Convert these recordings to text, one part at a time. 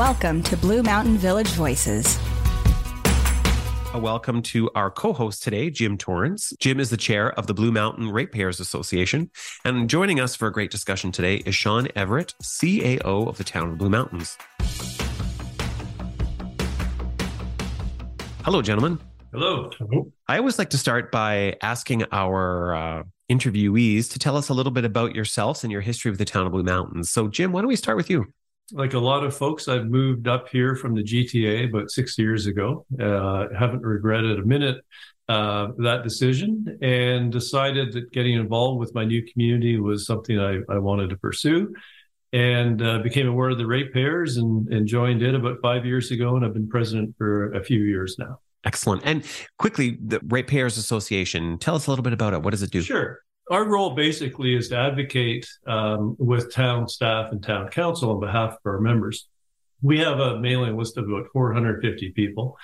Welcome to Blue Mountain Village Voices. A welcome to our co host today, Jim Torrance. Jim is the chair of the Blue Mountain Ratepayers Association. And joining us for a great discussion today is Shawn Everitt, CAO of the town of Blue Mountains. Hello, gentlemen. Hello. I always like to start by asking our uh, interviewees to tell us a little bit about yourselves and your history with the town of Blue Mountains. So, Jim, why don't we start with you? Like a lot of folks, I've moved up here from the GTA about six years ago. Uh, haven't regretted a minute uh, that decision and decided that getting involved with my new community was something I, I wanted to pursue and uh, became aware of the ratepayers and, and joined it about five years ago. And I've been president for a few years now. Excellent. And quickly, the Ratepayers Association, tell us a little bit about it. What does it do? Sure our role basically is to advocate um, with town staff and town council on behalf of our members. We have a mailing list of about 450 people.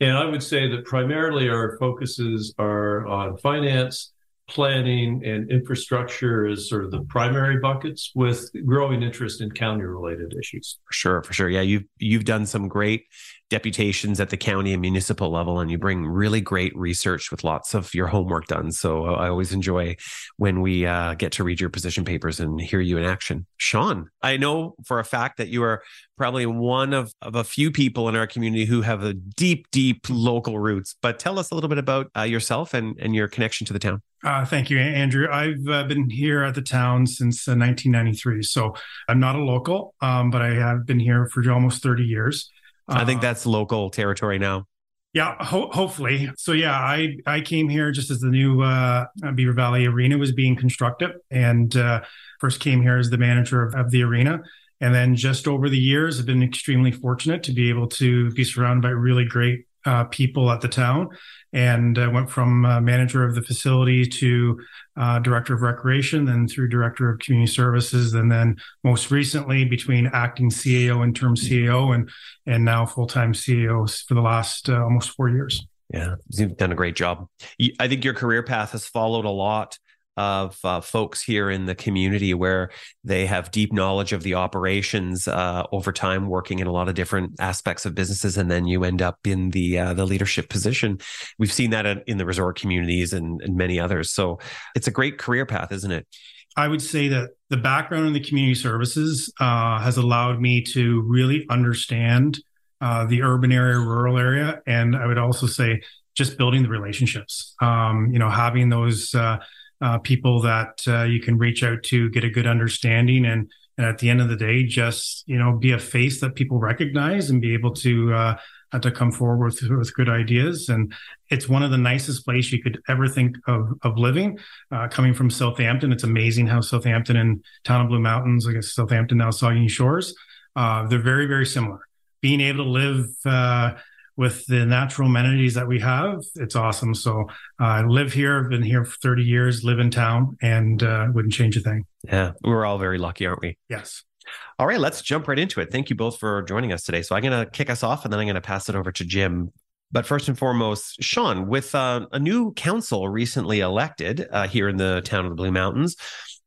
And I would say that primarily our focuses are on finance, planning, and infrastructure as sort of the primary buckets with growing interest in county related issues. For sure, for sure. Yeah, you've you've done some great deputations at the county and municipal level and you bring really great research with lots of your homework done so uh, i always enjoy when we uh, get to read your position papers and hear you in action shawn i know for a fact that you are probably one of, of a few people in our community who have a deep deep local roots but tell us a little bit about uh, yourself and, and your connection to the town uh, thank you, Andrew. I've uh, been here at the town since uh, 1993. So I'm not a local, um, but I have been here for almost 30 years. I think uh, that's local territory now. Yeah, ho- hopefully. So yeah, I I came here just as the new uh, Beaver Valley Arena was being constructed, and uh, first came here as the manager of, of the arena, and then just over the years, I've been extremely fortunate to be able to be surrounded by really great uh, people at the town and uh, went from uh, manager of the facility to uh, director of recreation, then through director of community services, and then most recently between acting CAO, interim CAO, and and now full time CAO for the last uh, almost four years. Yeah, you've done a great job. I think your career path has followed a lot of uh, folks here in the community where they have deep knowledge of the operations uh, over time, working in a lot of different aspects of businesses, and then you end up in the uh, the leadership position. We've seen that in the resort communities and, and many others. So it's a great career path, isn't it? I would say that the background in the community services uh, has allowed me to really understand uh, the urban area, rural area, and I would also say just building the relationships. Um, you know, having those uh, people that uh, you can reach out to, get a good understanding, and and at the end of the day, just you know, be a face that people recognize and be able to uh, to come forward with, with good ideas. And it's one of the nicest places you could ever think of of living. Uh, coming from Southampton, it's amazing how Southampton and Town of Blue Mountains, I guess Southampton now Saugeen Shores, uh, they're very very similar. Being able to live uh, with the natural amenities that we have, it's awesome. So uh, I live here, I've been here for 30 years, live in town, and uh, wouldn't change a thing. Yeah, we're all very lucky, aren't we? Yes. All right, let's jump right into it. Thank you both for joining us today. So I'm going to kick us off and then I'm going to pass it over to Jim. But first and foremost, Shawn, with uh, a new council recently elected uh, here in the town of the Blue Mountains,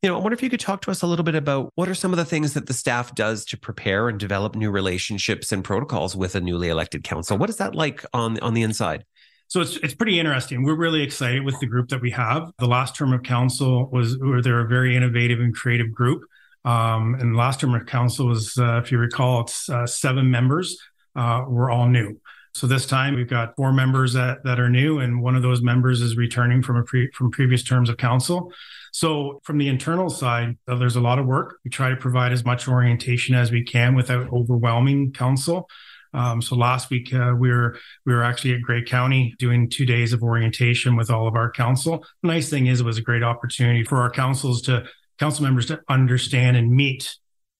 you know, I wonder if you could talk to us a little bit about what are some of the things that the staff does to prepare and develop new relationships and protocols with a newly elected council. What is that like on on the inside? So it's it's pretty interesting. We're really excited with the group that we have. The last term of council was they're a very innovative and creative group. Um, and last term of council was, uh, if you recall, it's uh, seven members. Uh, we're all new. So this time we've got four members that, that are new, and one of those members is returning from a pre, from previous terms of council. So from the internal side, uh, there's a lot of work. We try to provide as much orientation as we can without overwhelming council. Um, so last week uh, we were we were actually at Grey County doing two days of orientation with all of our council. The nice thing is it was a great opportunity for our councils to council members to understand and meet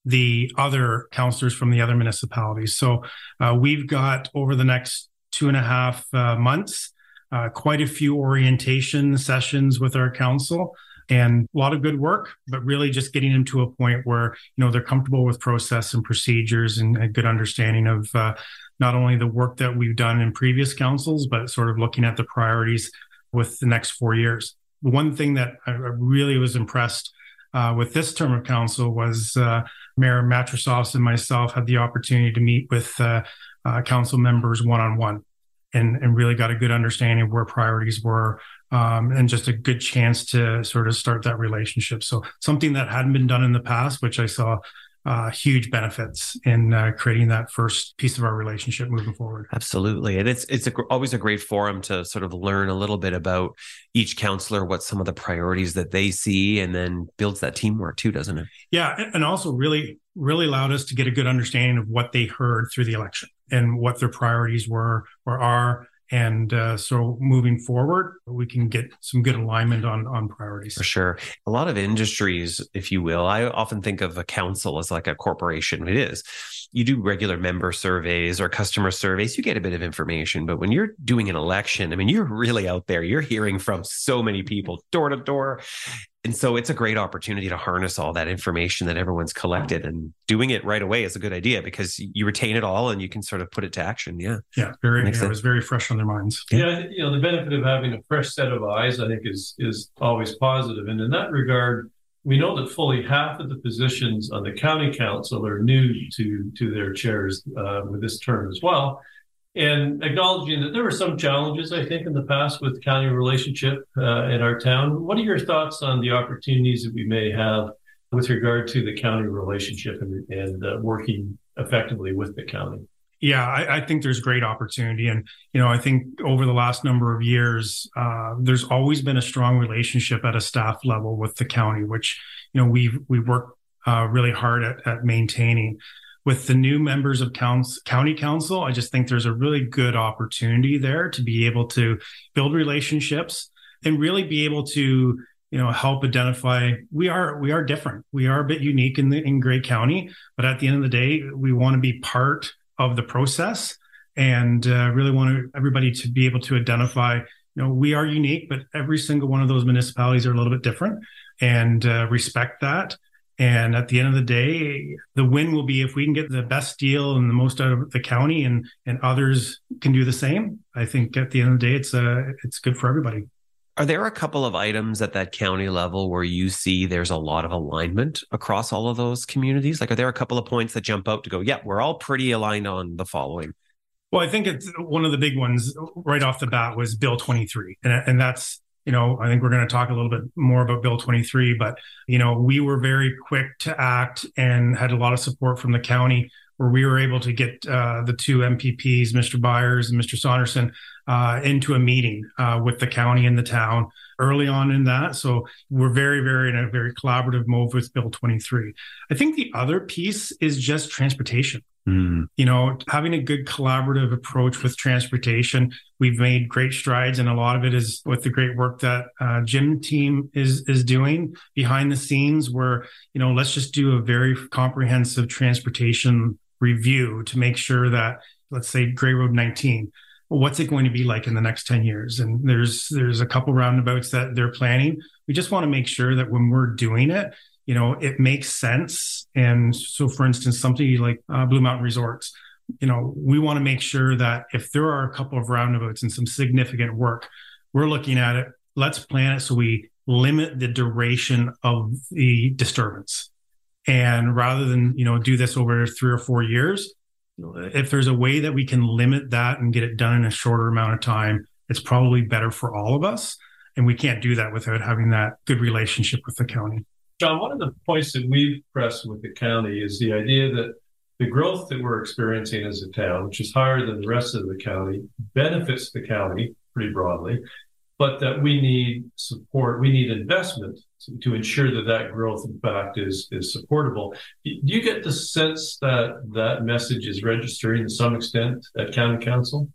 the other counselors from the other municipalities. So uh, we've got over the next two and a half uh, months uh, quite a few orientation sessions with our council and a lot of good work, but really just getting them to a point where you know they're comfortable with process and procedures and a good understanding of uh, not only the work that we've done in previous councils, but sort of looking at the priorities with the next four years. One thing that I really was impressed uh, with this term of council was uh, Mayor Matrosovs and myself had the opportunity to meet with uh, uh council members one on one and, and really got a good understanding of where priorities were um, and just a good chance to sort of start that relationship. So something that hadn't been done in the past, which I saw uh, huge benefits in uh, creating that first piece of our relationship moving forward. Absolutely, and it's it's a, always a great forum to sort of learn a little bit about each counselor, what some of the priorities that they see, and then builds that teamwork too, doesn't it? Yeah, and also really really allowed us to get a good understanding of what they heard through the election and what their priorities were or are and uh, so moving forward we can get some good alignment on on priorities. For sure. A lot of industries if you will i often think of a council as like a corporation. It is. You do regular member surveys or customer surveys you get a bit of information. But when you're doing an election i mean you're really out there. You're hearing from so many people door to door and so it's a great opportunity to harness all that information that everyone's collected and doing it right away is a good idea because you retain it all and you can sort of put it to action. Yeah. Yeah very yeah, it was very fresh on their minds. Yeah. yeah you know the benefit of having a fresh set of eyes i think is is always positive. And in that regard we know that fully half of the positions on the county council are new to to their chairs uh, with this term as well and acknowledging that there were some challenges, I think, in the past with county relationship uh, in our town. What are your thoughts on the opportunities that we may have with regard to the county relationship and, and uh, working effectively with the county? Yeah, I, I, think there's great opportunity, and you know, I think over the last number of years, uh, there's always been a strong relationship at a staff level with the county, which you know we've we worked uh, really hard at, at maintaining with the new members of council, county council, I just think there's a really good opportunity there to be able to build relationships and really be able to you know help identify we are we are different. We are a bit unique in the in Grey County but at the end of the day we want to be part of the process and uh, really want everybody to be able to identify you know we are unique but every single one of those municipalities are a little bit different and uh, respect that and at the end of the day, the win will be if we can get the best deal and the most out of the county, and and others can do the same. I think at the end of the day, it's uh, it's good for everybody. Are there a couple of items at that county level where you see there's a lot of alignment across all of those communities? Like, are there a couple of points that jump out to go, yeah, we're all pretty aligned on the following? Well, I think it's one of the big ones right off the bat was Bill 23. And, and that's you know, I think we're going to talk a little bit more about Bill 23, but, you know, we were very quick to act and had a lot of support from the county where we were able to get uh, the two MPPs, Mr. Byers and Mr. Saunderson, uh, into a meeting uh, with the county and the town early on in that. So we're very, very in a very collaborative mode with Bill 23. I think the other piece is just transportation. Mm. You know, having a good collaborative approach with transportation, we've made great strides, and a lot of it is with the great work that uh, Jim team is is doing behind the scenes. Where you know, let's just do a very comprehensive transportation review to make sure that, let's say, Grey Road 19, what's it going to be like in the next 10 years? And there's there's a couple roundabouts that they're planning. We just want to make sure that when we're doing it, you know, it makes sense. And so, for instance, something like uh, Blue Mountain Resorts, you know, we want to make sure that if there are a couple of roundabouts and some significant work, we're looking at it. Let's plan it so we limit the duration of the disturbance. And rather than, you know, do this over three or four years, if there's a way that we can limit that and get it done in a shorter amount of time, it's probably better for all of us. And we can't do that without having that good relationship with the county. John, one of the points that we've pressed with the county is the idea that the growth that we're experiencing as a town, which is higher than the rest of the county, benefits the county pretty broadly, but that we need support, we need investment to, to ensure that that growth, in fact, is is supportable. Do you get the sense that that message is registering to some extent at county council?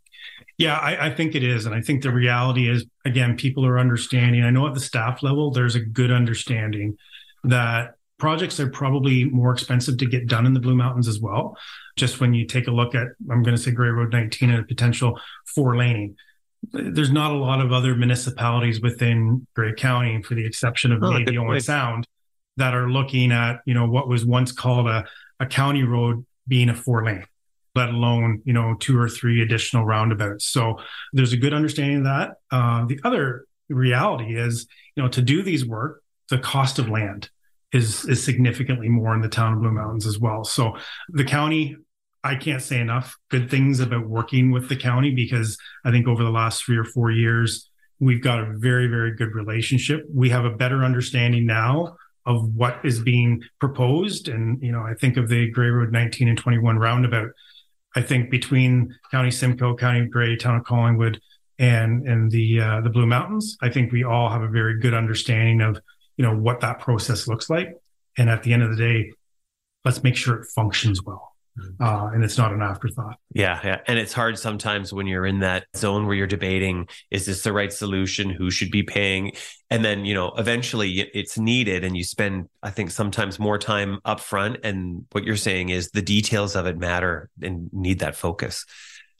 Yeah, I, I, think it is. And I think the reality is, again, people are understanding. I know at the staff level, there's a good understanding that projects are probably more expensive to get done in the Blue Mountains as well. Just when you take a look at, I'm going to say Grey Road 19 and a potential four laning. There's not a lot of other municipalities within Grey County, for the exception of Oh, maybe Owen. Sound, that are looking at, you know, what was once called a, a county road being a four lane, let alone, you know, two or three additional roundabouts. So there's a good understanding of that. Uh, the other reality is, you know, to do these work, the cost of land is is significantly more in the town of Blue Mountains as well. So the county, I can't say enough good things about working with the county because I think over the last three or four years, we've got a very, very good relationship. We have a better understanding now of what is being proposed. And, you know, I think of the Grey Road 19 and 21 roundabout. I think between County Simcoe, County Grey, Town of Collingwood, and and the uh, the Blue Mountains, I think we all have a very good understanding of you know what that process looks like. And at the end of the day, let's make sure it functions well, uh, and it's not an afterthought. Yeah, yeah. And it's hard sometimes when you're in that zone where you're debating, is this the right solution? Who should be paying? And then, you know, eventually it's needed and you spend, I think, sometimes more time up front. And what you're saying is the details of it matter and need that focus.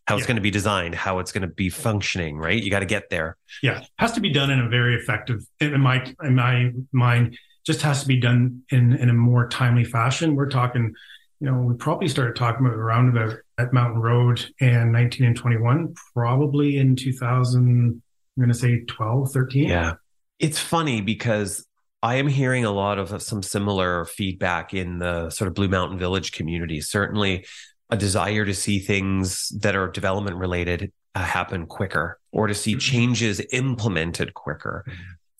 How it's Yeah. going to be designed, how it's going to be functioning, right? You got to get there. Yeah, it has to be done in a very effective. In my in my mind, just has to be done in in a more timely fashion. We're talking, you know, we probably started talking about a roundabout at Mountain Road and 19 and 21, probably in 2000. I'm going to say 12, 13. Yeah. It's funny because I am hearing a lot of some similar feedback in the sort of Blue Mountain Village community. Certainly a desire to see things that are development related uh, happen quicker or to see changes implemented quicker.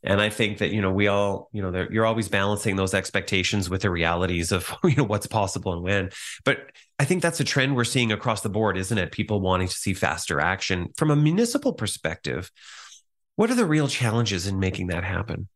And I think that, you know, we all, you know, you're always balancing those expectations with the realities of, you know, what's possible and when. But I think that's a trend we're seeing across the board, isn't it? People wanting to see faster action. From a municipal perspective, what are the real challenges in making that happen?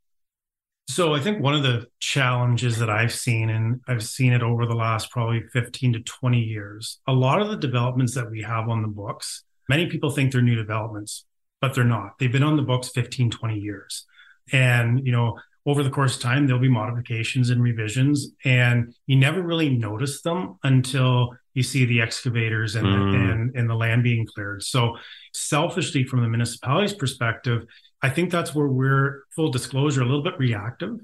So I think one of the challenges that I've seen, and I've seen it over the last probably 15 to 20 years, a lot of the developments that we have on the books, many people think they're new developments, but they're not. They've been on the books 15, 20 years. And, you know, over the course of time, there'll be modifications and revisions, and you never really notice them until you see the excavators and, Mm. and, and the land being cleared. So selfishly, from the municipality's perspective, I think that's where we're full disclosure a little bit reactive,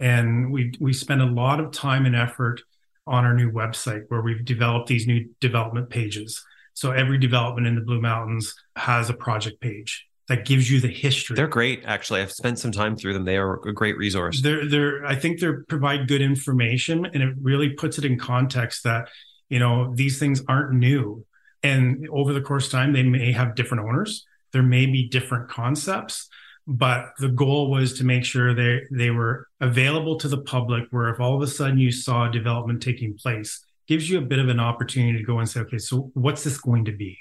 and we we spend a lot of time and effort on our new website where we've developed these new development pages. So every development in the Blue Mountains has a project page that gives you the history. They're great, actually. I've spent some time through them. They are a great resource. They're they're I think they provide good information and it really puts it in context that you know these things aren't new and over the course of time they may have different owners there may be different concepts but the goal was to make sure they they were available to the public where if all of a sudden you saw development taking place gives you a bit of an opportunity to go and say okay so what's this going to be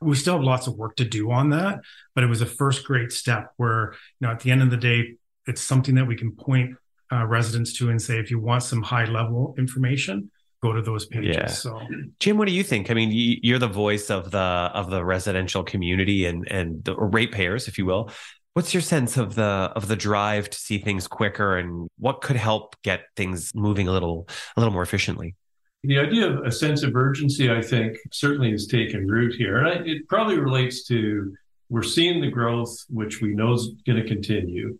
we still have lots of work to do on that but it was a first great step where you know at the end of the day it's something that we can point uh, residents to and say if you want some high level information go to those pages Yeah. so Jim, what do you think? I mean, you- you're the voice of the of the residential community and and the ratepayers, if you will. What's your sense of the of the drive to see things quicker, and what could help get things moving a little a little more efficiently? The idea of a sense of urgency, I think, certainly has taken root here. And I, it probably relates to we're seeing the growth, which we know is going to continue.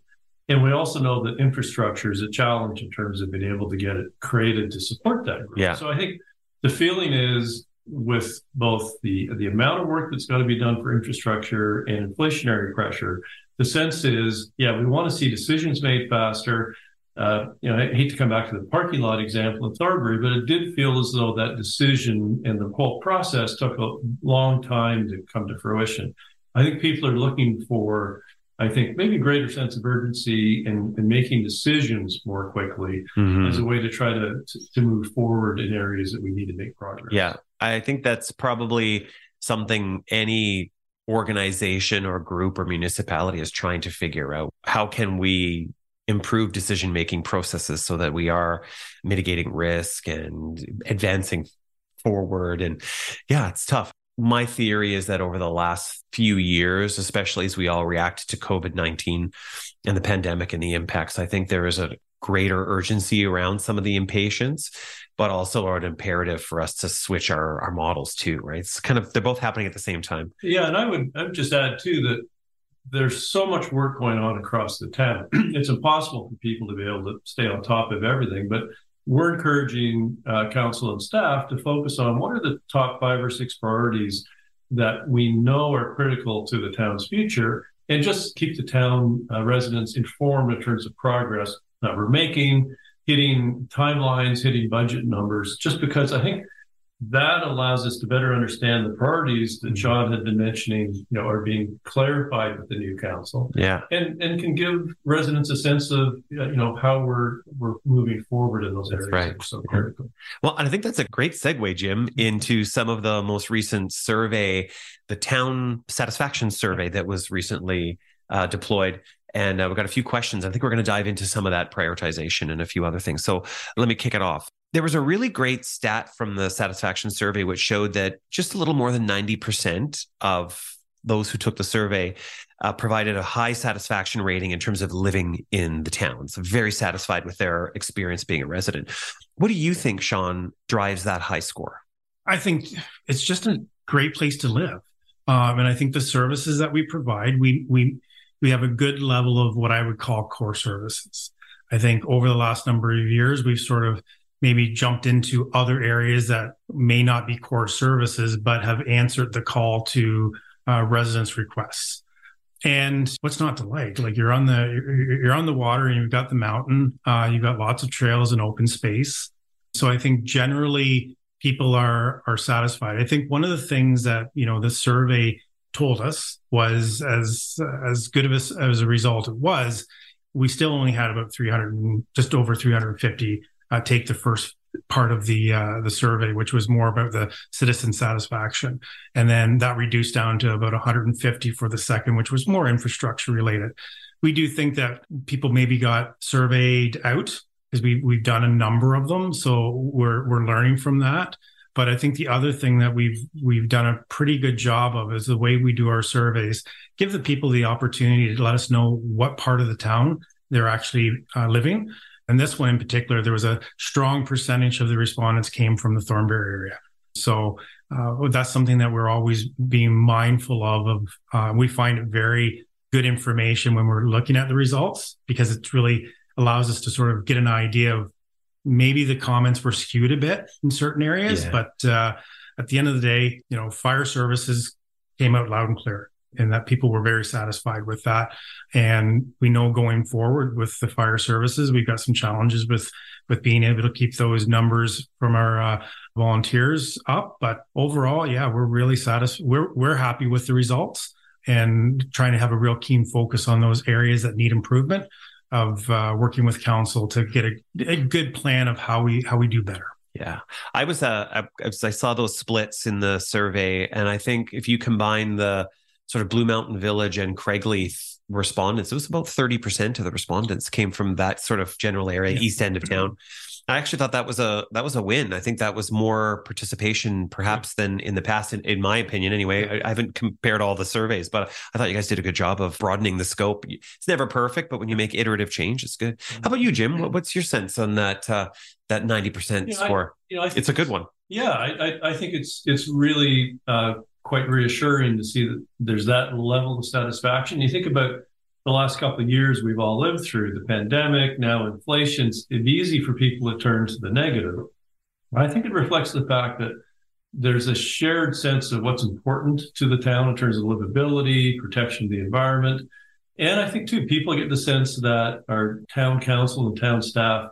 And we also know that infrastructure is a challenge in terms of being able to get it created to support that growth. Yeah. So I think the feeling is with both the the amount of work that's got to be done for infrastructure and inflationary pressure, the sense is, yeah, we want to see decisions made faster. Uh, you know, I hate to come back to the parking lot example in Thornbury, but it did feel as though that decision and the whole process took a long time to come to fruition. I think people are looking for, I think, maybe greater sense of urgency and, and making decisions more quickly Mhm. as a way to try to, to to move forward in areas that we need to make progress. Yeah, I think that's probably something any organization or group or municipality is trying to figure out. How can we improve decision making processes so that we are mitigating risk and advancing forward? And yeah, it's tough. My theory is that over the last few years, especially as we all react to COVID 19 and the pandemic and the impacts, I think there is a greater urgency around some of the impatience, but also an imperative for us to switch our, our models too, right? It's kind of, they're both happening at the same time. Yeah. And I would, I would just add too that there's so much work going on across the town. it's impossible for people to be able to stay on top of everything, but we're encouraging uh, council and staff to focus on what are the top five or six priorities that we know are critical to the town's future and just keep the town uh, residents informed in terms of progress that we're making, hitting timelines, hitting budget numbers, just because I think that allows us to better understand the priorities that Shawn mm-hmm. had been mentioning, you know, are being clarified with the new council. Yeah. And and can give residents a sense of you know how we're we're moving forward in those that's areas. Right. So critical. Well, and I think that's a great segue, Jim, into some of the most recent survey, the town satisfaction survey that was recently uh, deployed. And uh, we've got a few questions. I think we're going to dive into some of that prioritization and a few other things. So let me kick it off. There was a really great stat from the satisfaction survey, which showed that just a little more than 90% of those who took the survey uh, provided a high satisfaction rating in terms of living in the town. So very satisfied with their experience being a resident. What do you think, Shawn, drives that high score? I think it's just a great place to live. Um, and I think the services that we provide, we we we have a good level of what I would call core services. I think over the last number of years, we've sort of maybe jumped into other areas that may not be core services, but have answered the call to uh, residents' requests. And what's not to like? Like you're on the you're on the water and you've got the mountain. Uh, you've got lots of trails and open space. So I think generally people are are satisfied. I think one of the things that you know the survey told us was as as good of a, as a result it was, we still only had about 300 just over 350 uh, take the first part of the uh, the survey, which was more about the citizen satisfaction, and then that reduced down to about 150 for the second, which was more infrastructure related. We do think that people maybe got surveyed out because we we've done a number of them, so we're we're learning from that. But I think the other thing that we've we've done a pretty good job of is the way we do our surveys. Give the people the opportunity to let us know what part of the town they're actually uh, living and this one in particular, there was a strong percentage of the respondents came from the Thornbury area. So uh, that's something that we're always being mindful of. Of uh, we find it very good information when we're looking at the results because it really allows us to sort of get an idea of maybe the comments were skewed a bit in certain areas, yeah. but uh, at the end of the day, you know, fire services came out loud and clear and that people were very satisfied with that. And we know going forward with the fire services, we've got some challenges with with being able to keep those numbers from our uh, volunteers up. But overall, yeah, we're really satisfied. We're we're happy with the results and trying to have a real keen focus on those areas that need improvement of uh, working with council to get a, a good plan of how we how we do better. Yeah, I was uh, I, I saw those splits in the survey, and I think if you combine the sort of Blue Mountain Village and Craigleith respondents. It was about 30% of the respondents came from that sort of general area, yeah. east end of town. I actually thought that was a that was a win. I think that was more participation, perhaps, than in the past, in, in my opinion. Anyway, I, I, haven't compared all the surveys, but I thought you guys did a good job of broadening the scope. It's never perfect, but when you make iterative change, it's good. How about you, Jim? what's your sense on that uh, that ninety percent score? I, you know, I think it's a good one. Yeah, I, I, think it's it's really uh, quite reassuring to see that there's that level of satisfaction. You think about the last couple of years we've all lived through the pandemic, now inflation. It's easy for people to turn to the negative. I think it reflects the fact that there's a shared sense of what's important to the town in terms of livability, protection of the environment. And I think too, people get the sense that our town council and town staff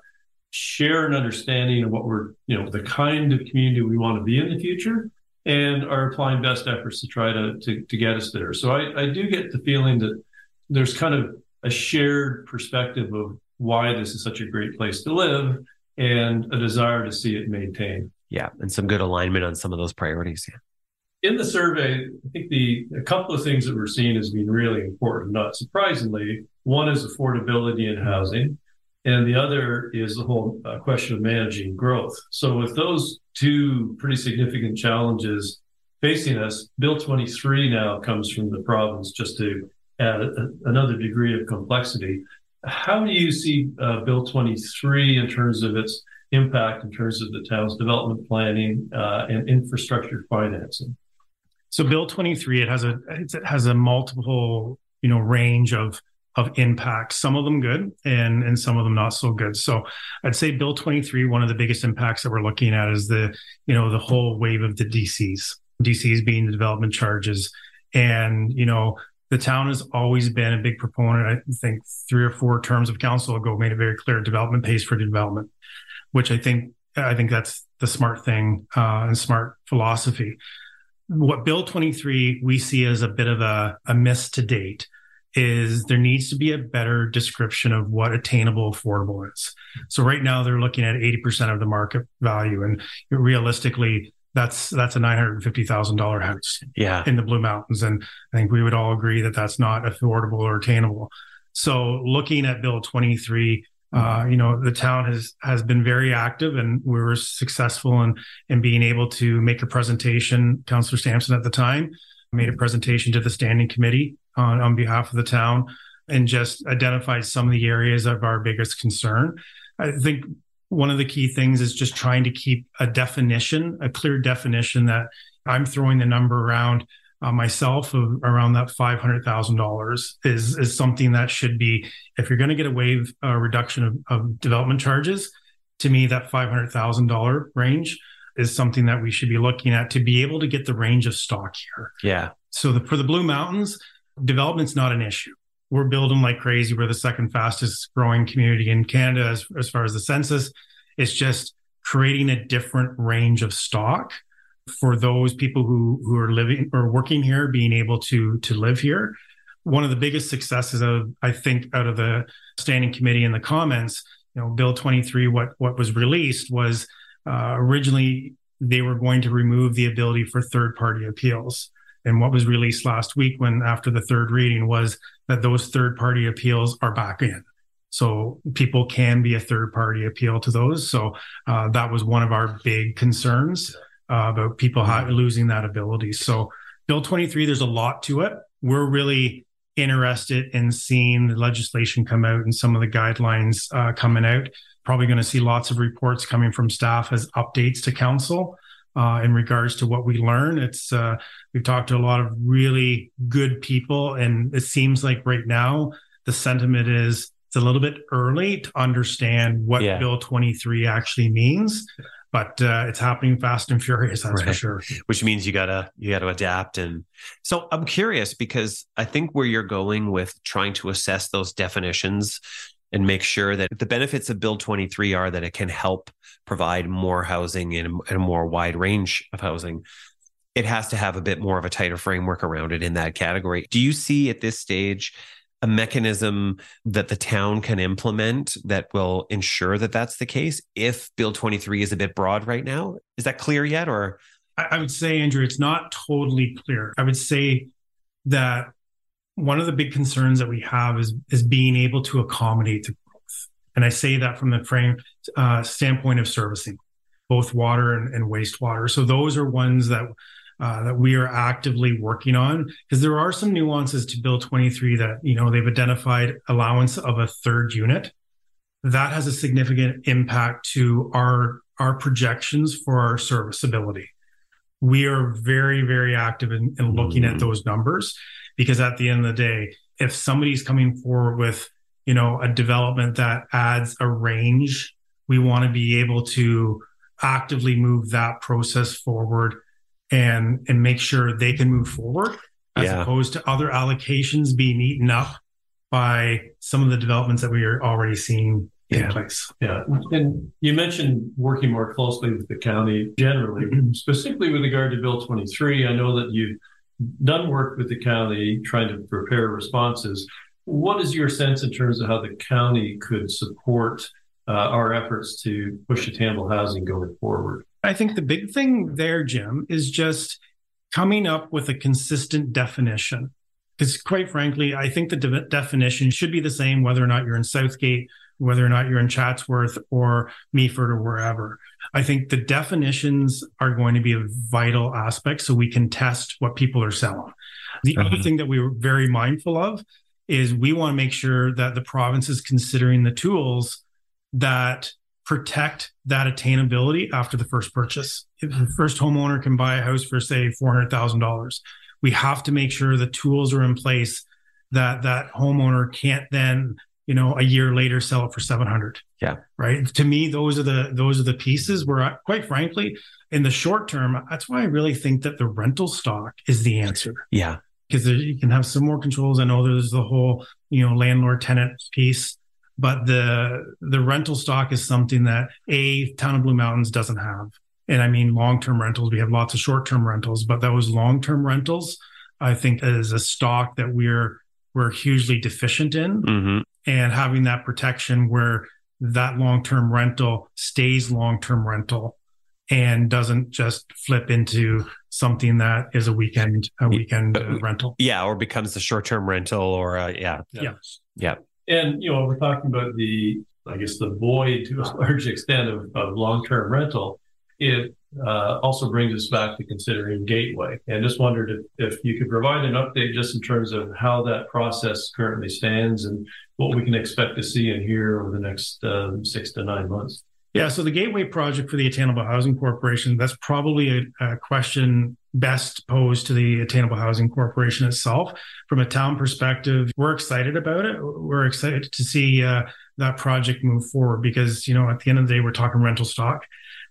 share an understanding of what we're, you know, the kind of community we want to be in the future and are applying best efforts to try to, to, to get us there. So I, I do get the feeling that there's kind of a shared perspective of why this is such a great place to live and a desire to see it maintained. Yeah, and some good alignment on some of those priorities. Yeah. In the survey, I think the a couple of things that we're seeing as being really important, not surprisingly, one is affordability in housing. And the other is the whole uh, question of managing growth. So, with those two pretty significant challenges facing us, Bill 23 now comes from the province just to add a, another degree of complexity. How do you see uh, Bill 23 in terms of its impact in terms of the town's development planning uh, and infrastructure financing? So Bill 23, it has a it has a multiple you know range of of impacts. Some of them good, and and some of them not so good. So I'd say Bill 23, one of the biggest impacts that we're looking at is the you know the whole wave of the DCs. DCs being the development charges, and you know the town has always been a big proponent. I think three or four terms of council ago made it very clear development pays for development, which I think I think that's the smart thing uh, and smart philosophy. What Bill 23 we see as a bit of a, a miss to date is there needs to be a better description of what attainable affordable is. So right now they're looking at 80% of the market value and realistically that's that's a nine hundred fifty thousand dollar house. Yeah, in the Blue Mountains, and I think we would all agree that that's not affordable or attainable. So, looking at Bill twenty three, uh, you know, the town has has been very active, and we were successful in in being able to make a presentation. Councillor Sampson at the time made a presentation to the standing committee on on behalf of the town, and just identified some of the areas of our biggest concern. I think one of the key things is just trying to keep a definition, a clear definition that I'm throwing the number around uh, myself of around that five hundred thousand dollars is is something that should be if you're going to get a wave uh, reduction of, of development charges. To me, that five hundred thousand dollar range is something that we should be looking at to be able to get the range of stock here. Yeah. So the, for the Blue Mountains, development's not an issue we're building like crazy. We're the second fastest growing community in Canada as, as far as the census. It's just creating a different range of stock for those people who who are living or working here, being able to to live here. One of the biggest successes of I think out of the standing committee in the comments, you know, Bill 23, what what was released was uh, originally they were going to remove the ability for third party appeals. And what was released last week, when after the third reading, was that those third party appeals are back in. So people can be a third party appeal to those. So uh, that was one of our big concerns uh, about people ha- losing that ability. So Bill 23, there's a lot to it. We're really interested in seeing the legislation come out and some of the guidelines uh, coming out. Probably going to see lots of reports coming from staff as updates to council uh, in regards to what we learn. It's uh, we've talked to a lot of really good people, and it seems like right now the sentiment is it's a little bit early to understand what yeah. Bill 23 actually means. But uh, it's happening fast and furious, that's right. for sure. Which means you gotta you gotta adapt. And so I'm curious because I think where you're going with trying to assess those definitions and make sure that the benefits of Bill 23 are that it can help provide more housing and a more wide range of housing. It has to have a bit more of a tighter framework around it in that category. Do you see at this stage a mechanism that the town can implement that will ensure that that's the case if Bill 23 is a bit broad right now? Is that clear yet? Or I would say, Andrew, it's not totally clear. I would say that one of the big concerns that we have is is being able to accommodate the growth. And I say that from the frame uh, standpoint of servicing, both water and, and wastewater. So those are ones that uh, that we are actively working on because there are some nuances to Bill 23 that you know they've identified allowance of a third unit. That has a significant impact to our our projections for our serviceability. We are very very active in, in looking mm-hmm. at those numbers because at the end of the day if somebody's coming forward with you know a development that adds a range we want to be able to actively move that process forward and and make sure they can move forward as yeah. opposed to other allocations being eaten up by some of the developments that we are already seeing yeah. in place. Yeah. And you mentioned working more closely with the county generally, mm-hmm. specifically with regard to Bill 23. I know that you've done work with the county trying to prepare responses. What is your sense in terms of how the county could support uh, our efforts to push the attainable housing going forward? I think the big thing there, Jim, is just coming up with a consistent definition. Because quite frankly, I think the de- definition should be the same whether or not you're in Southgate, whether or not you're in Chatsworth or Meaford or wherever. I think the definitions are going to be a vital aspect so we can test what people are selling. The uh-huh. other thing that we were very mindful of is we want to make sure that the province is considering the tools that protect that attainability after the first purchase. If the first homeowner can buy a house for say $400,000, we have to make sure the tools are in place that that homeowner can't then you know a year later sell it for 700 yeah. Right? To me those are the those are the pieces where I, quite frankly in the short term that's why i really think that the rental stock is the answer. Yeah. Because you can have some more controls. I know there's the whole you know landlord tenant piece but the the rental stock is something that a town of blue mountains doesn't have. And i mean long-term rentals we have lots of short-term rentals but those long-term rentals i think is a stock that we're we're hugely deficient in. Mm-hmm. And having that protection where that long-term rental stays long-term rental and doesn't just flip into something that is a weekend a weekend uh, rental. Yeah or becomes a short-term rental or uh, yeah. Yeah. Yeah. And you know we're talking about the i guess the void to a large extent of, of long-term rental. It uh, also brings us back to considering Gateway. And just wondered if, if you could provide an update just in terms of how that process currently stands and what we can expect to see and hear over the next um, six to nine months. Yeah, so the Gateway project for the Attainable Housing Corporation, that's probably a, a question best posed to the Attainable Housing Corporation itself. From a town perspective, we're excited about it. We're excited to see uh, that project move forward because, you know, at the end of the day, we're talking rental stock.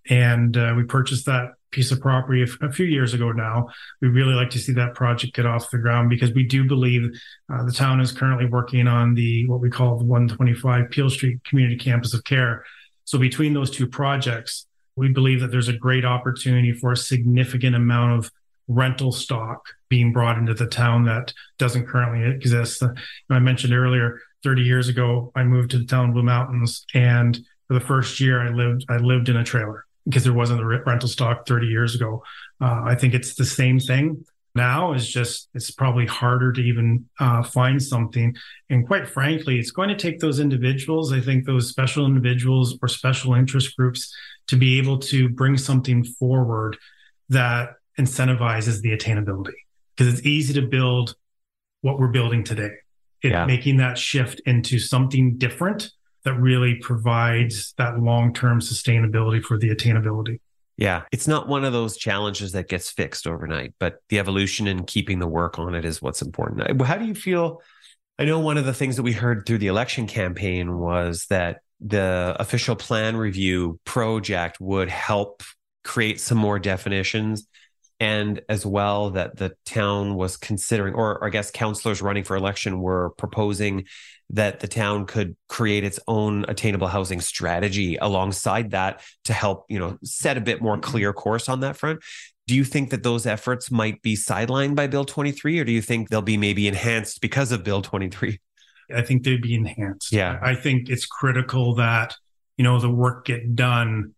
And uh, we purchased that piece of property a, few years ago now. We really like to see that project get off the ground because we do believe uh, the town is currently working on the what we call the 125 Peel Street Community Campus of Care. So between those two projects, we believe that there's a great opportunity for a significant amount of rental stock being brought into the town that doesn't currently exist. I mentioned earlier, 30 years ago, I moved to the town of Blue Mountains, and for the first year, I lived I lived in a trailer because there wasn't a rental stock 30 years ago. Uh, I think it's the same thing now. Is just it's probably harder to even uh, find something, and quite frankly, it's going to take those individuals. I think those special individuals or special interest groups to be able to bring something forward that incentivizes the attainability because it's easy to build what we're building today. It, yeah. Making that shift into something different that really provides that long term sustainability for the attainability. Yeah, it's not one of those challenges that gets fixed overnight, but the evolution and keeping the work on it is what's important. How do you feel? I know one of the things that we heard through the election campaign was that the official plan review project would help create some more definitions and as well that the town was considering or i guess councillors running for election were proposing that the town could create its own attainable housing strategy alongside that to help you know set a bit more mm-hmm. clear course on that front. Do you think that those efforts might be sidelined by bill 23 or do you think they'll be maybe enhanced because of bill 23 i think they'd be enhanced. Yeah. I think it's critical that you know the work get done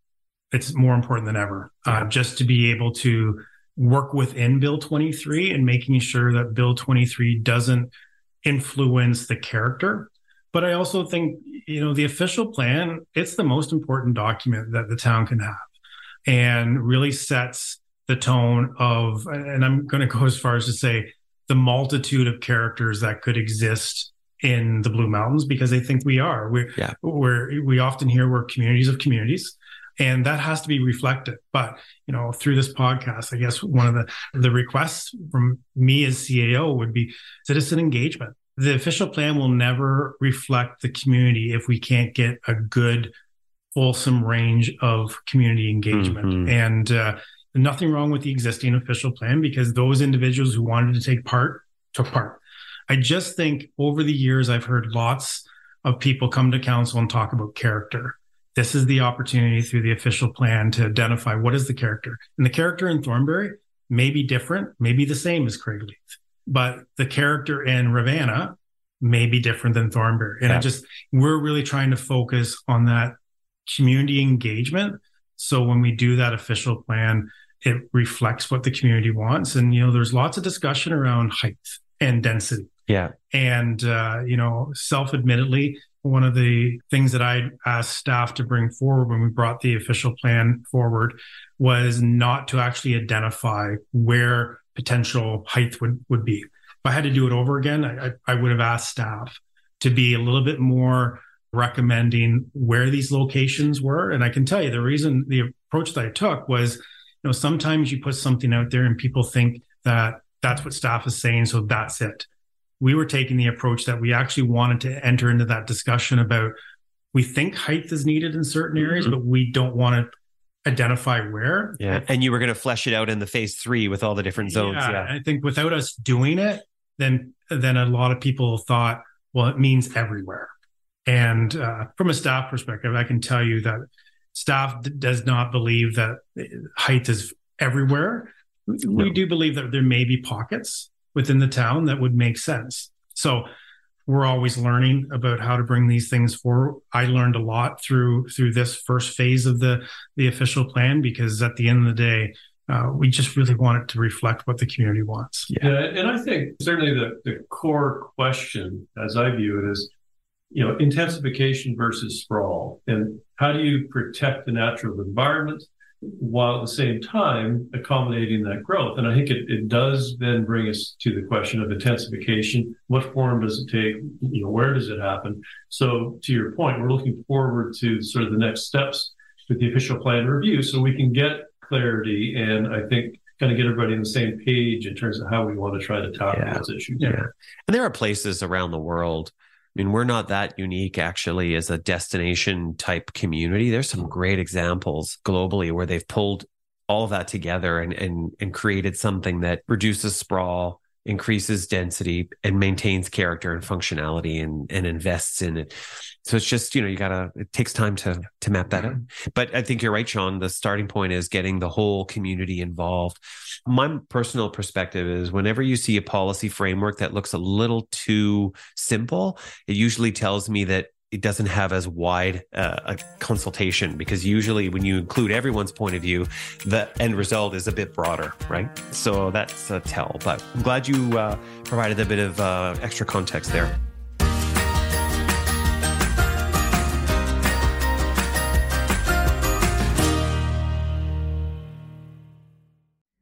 it's more important than ever. Uh, yeah. uh, just to be able to work within bill 23 and making sure that bill 23 doesn't influence the character. But I also think, you know, the official plan, it's the most important document that the town can have and really sets the tone of, and I'm going to go as far as to say the multitude of characters that could exist in the Blue Mountains because I think we are. We're, yeah. we're, we often hear we're communities of communities and that has to be reflected. But you know through this podcast i guess one of the the requests from me as cao would be citizen engagement. The official plan will never reflect the community if we can't get a good fulsome range of community engagement. Mm-hmm. and uh, nothing wrong with the existing official plan because those individuals who wanted to take part took part. I just think over the years i've heard lots of people come to council and talk about character this is the opportunity through the official plan to identify what is the character. And the character in Thornbury may be different, may be the same as Craigleith, but the character in Ravenna may be different than Thornbury. And yeah. I just, we're really trying to focus on that community engagement. So when we do that official plan, it reflects what the community wants. And, you know, there's lots of discussion around height and density. Yeah. And, uh, you know, self admittedly, one of the things that I uh, asked staff to bring forward when we brought the official plan forward was not to actually identify where potential height would, would be. If I had to do it over again, I, I would have asked staff to be a little bit more recommending where these locations were. And I can tell you the reason the approach that I took was, you know, sometimes you put something out there and people think that that's what staff is saying. So that's it. We were taking the approach that we actually wanted to enter into that discussion about we think height is needed in certain areas, mm-hmm. but we don't want to identify where. Yeah. And you were going to flesh it out in the phase three with all the different zones. Yeah, yeah. I think without us doing it, then then a lot of people thought, well, it means everywhere. And uh, from a staff perspective, I can tell you that staff d- does not believe that height is everywhere. No. We do believe that there may be pockets within the town that would make sense. So we're always learning about how to bring these things forward. I learned a lot through through this first phase of the the official plan because at the end of the day, uh, we just really want it to reflect what the community wants. Yeah, yeah and I think certainly the the core question, as I view it, is you know intensification versus sprawl, and how do you protect the natural environment while at the same time accommodating that growth. And I think it, it does then bring us to the question of intensification. What form does it take? You know, where does it happen? So to your point, we're looking forward to sort of the next steps with the official plan review so we can get clarity and I think kind of get everybody on the same page in terms of how we want to try to tackle yeah. those issues. Yeah. And there are places around the world mean, we're not that unique actually as a destination type community. There's some great examples globally where they've pulled all that together and and and created something that reduces sprawl, increases density, and maintains character and functionality and and invests in it. So it's just, you know, you gotta it takes time to to map that out. But I think you're right, Shawn. The starting point is getting the whole community involved my personal perspective is whenever you see a policy framework that looks a little too simple, it usually tells me that it doesn't have as wide uh, a consultation because usually when you include everyone's point of view, the end result is a bit broader, right? So that's a tell. But I'm glad you uh, provided a bit of uh, extra context there.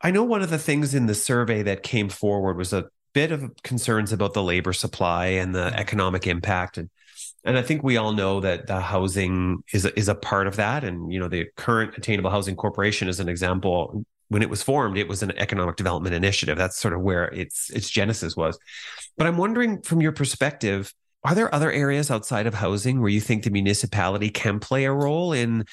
I know one of the things in the survey that came forward was a bit of concerns about the labor supply and the mm-hmm. economic impact and and I think we all know that the housing is a, is a part of that and you know the current attainable housing corporation is an example. When it was formed it was an economic development initiative. That's sort of where its its genesis was. But I'm wondering from your perspective are there other areas outside of housing where you think the municipality can play a role in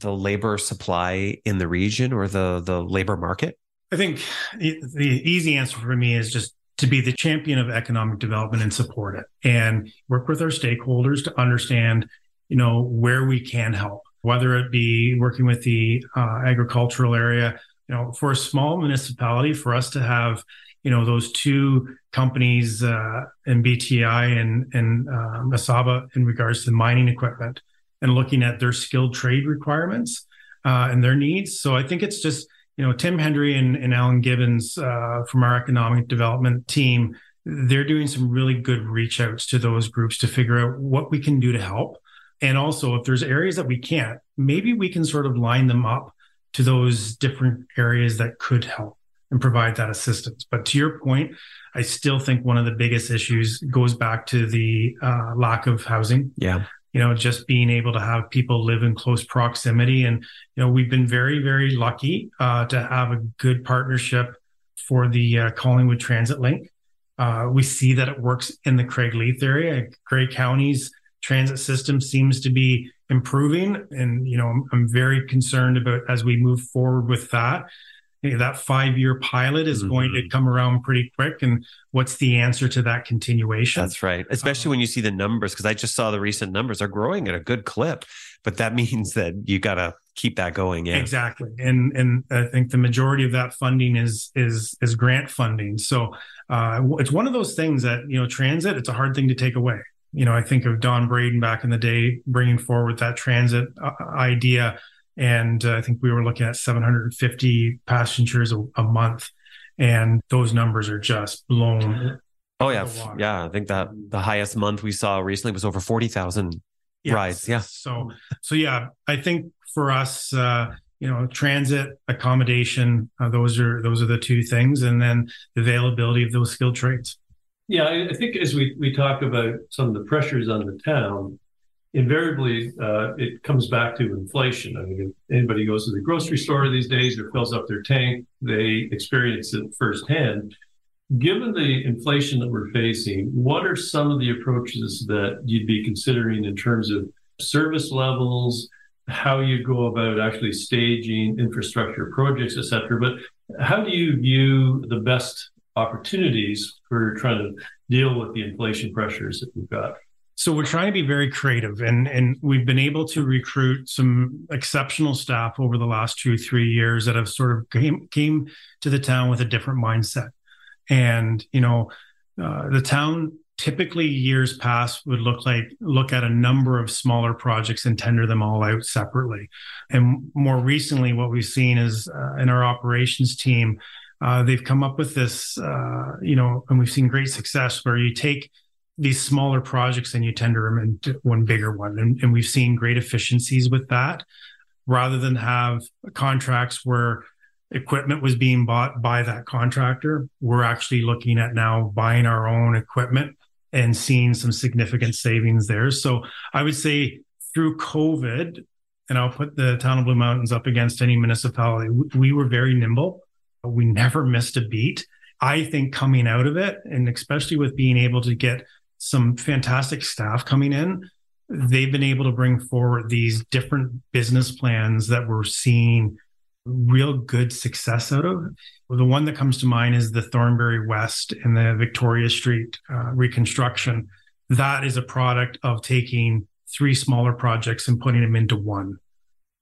the labor supply in the region or the the labor market I think the, easy answer for me is just to be the champion of economic development and support it and work with our stakeholders to understand, you know, where we can help, whether it be working with the uh, agricultural area, you know, for a small municipality, for us to have, you know, those two companies uh, in BTI and, and uh, Mesaba in regards to mining equipment and looking at their skilled trade requirements uh, and their needs. So I think it's just, you know, Tim Hendry and, and Alan Gibbons uh, from our economic development team, they're doing some really good reach outs to those groups to figure out what we can do to help. And also, if there's areas that we can't, maybe we can sort of line them up to those different areas that could help and provide that assistance. But to your point, I still think one of the biggest issues goes back to the uh, lack of housing. Yeah you know, just being able to have people live in close proximity. And, you know, we've been very, very lucky uh, to have a good partnership for the uh, Collingwood Transit Link. Uh, we see that it works in the Craigleith area. Grey County's transit system seems to be improving. And, you know, I'm, I'm very concerned about as we move forward with that that five year pilot is mm-hmm. going to mm-hmm. come around pretty quick. And what's the answer to that continuation? That's right. Especially um, when you see the numbers, because I just saw the recent numbers are growing at a good clip, but that means that you got to keep that going. Yeah, exactly. And and I think the majority of that funding is is is grant funding. So uh, it's one of those things that you know transit. It's a hard thing to take away. You know, I think of Don Braden back in the day bringing forward that transit uh, idea, and uh, I think we were looking at 750 passengers a, a month, and those numbers are just blown. Oh yeah, yeah. I think that the highest month we saw recently was over forty thousand yes. rides. Yeah. So so yeah, I think for us, uh, you know, transit accommodation, uh, those are those are the two things, and then the availability of those skilled trades. Yeah, I think as we we talk about some of the pressures on the town, invariably uh, it comes back to inflation. I mean, if anybody goes to the grocery store these days or fills up their tank, they experience it firsthand. Given the inflation that we're facing, what are some of the approaches that you'd be considering in terms of service levels, how you go about actually staging infrastructure projects, et cetera? But how do you view the best opportunities for trying to deal with the inflation pressures that we've got? So we're trying to be very creative and and we've been able to recruit some exceptional staff over the last two, three years that have sort of came came to the town with a different mindset. And, you know, uh, the town typically years past would look like look at a number of smaller projects and tender them all out separately. And more recently, what we've seen is uh, in our operations team, uh, they've come up with this, uh, you know, and we've seen great success where you take these smaller projects and you tender them into one bigger one. And, and we've seen great efficiencies with that rather than have contracts where equipment was being bought by that contractor. We're actually looking at now buying our own equipment and seeing some significant savings there. So I would say through COVID, and I'll put the town of Blue Mountains up against any municipality, we were very nimble. We never missed a beat. I think coming out of it, and especially with being able to get some fantastic staff coming in, they've been able to bring forward these different business plans that we're seeing real good success out of. Well, the one that comes to mind is the Thornbury West and the Victoria Street uh, reconstruction. That is a product of taking three smaller projects and putting them into one.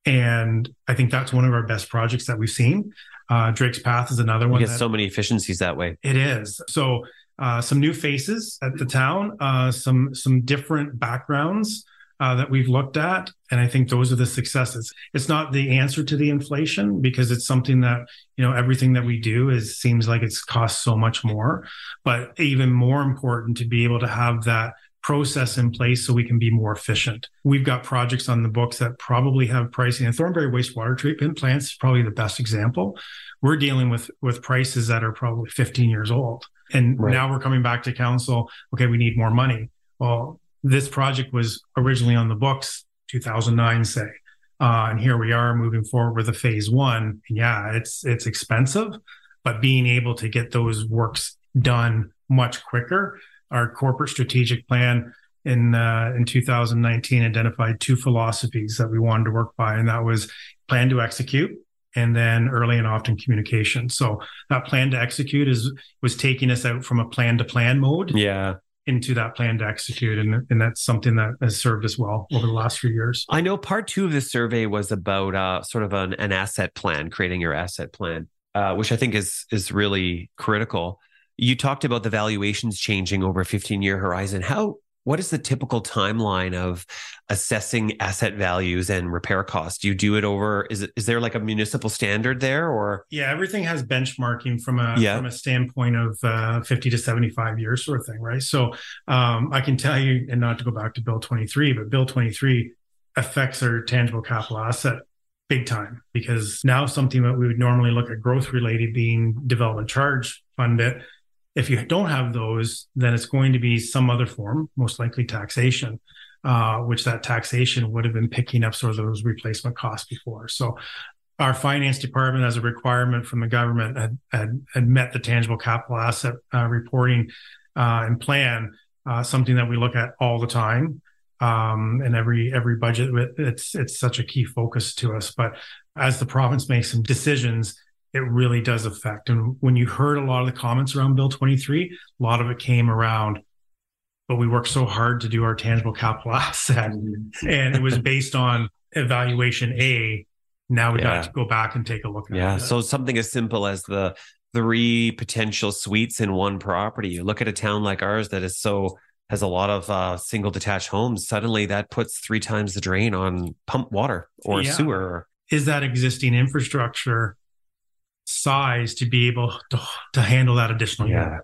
And I think that's one of our best projects that we've seen. Uh, Drake's Path is another one. You get so many efficiencies that way. It is. So uh, some new faces at the town, uh, some some different backgrounds uh, that we've looked at. And I think those are the successes. It's not the answer to the inflation because it's something that, you know, everything that we do is seems like it's cost so much more, but even more important to be able to have that process in place so we can be more efficient. We've got projects on the books that probably have pricing and Thornbury wastewater treatment plants is probably the best example. We're dealing with with prices that are probably 15 years old. And right. now we're coming back to council, okay, we need more money. Well, this project was originally on the books 2009 say uh, and here we are moving forward with a phase one yeah it's it's expensive but being able to get those works done much quicker our corporate strategic plan in uh, in 2019 identified two philosophies that we wanted to work by and that was plan to execute and then early and often communication so that plan to execute is was taking us out from a plan to plan mode yeah into that plan to execute. And, and that's something that has served us well over the last few years. I know part two of this survey was about uh, sort of an, an asset plan, creating your asset plan, uh, which I think is is really critical. You talked about the valuations changing over a 15 year horizon. How what is the typical timeline of assessing asset values and repair costs? Do you do it over? Is it is there like a municipal standard there, or yeah, everything has benchmarking from a yeah. from a standpoint of uh, fifty to seventy five years sort of thing, right? So um, I can tell you, and not to go back to Bill twenty three, but Bill twenty three affects our tangible capital asset big time because now something that we would normally look at growth related being development charge fund it if you don't have those, then it's going to be some other form, most likely taxation, uh, which that taxation would have been picking up sort of those replacement costs before. So our finance department, as a requirement from the government, had, had, had met the tangible capital asset uh, reporting uh, and plan, uh, something that we look at all the time. Um, and every every budget, it's it's such a key focus to us. But as the province makes some decisions, it really does affect. And when you heard a lot of the comments around Bill 23, a lot of it came around, but we worked so hard to do our tangible capital asset. and it was based on evaluation A Now we Yeah. got to go back and take a look at it. Yeah. it. So something as simple as the three potential suites in one property. You look at a town like ours that is so has a lot of uh, single detached homes. Suddenly, that puts three times the drain on pump water or Yeah. sewer. is that existing infrastructure size to be able to, to handle that additional Yeah. unit?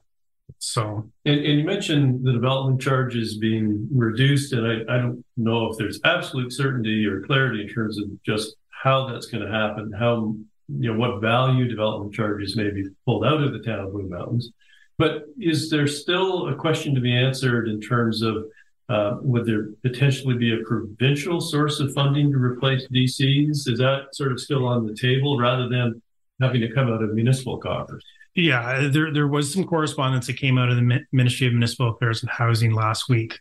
So And, and you mentioned the development charges being reduced, and I, I don't know if there's absolute certainty or clarity in terms of just how that's going to happen, how, you know, what value development charges may be pulled out of the town of Blue Mountains. But is there still a question to be answered in terms of uh, would there potentially be a provincial source of funding to replace DCs? Is that sort of still on the table rather than having to come out of municipal coffers? Yeah, there there was some correspondence that came out of the Ministry of Municipal Affairs and Housing last week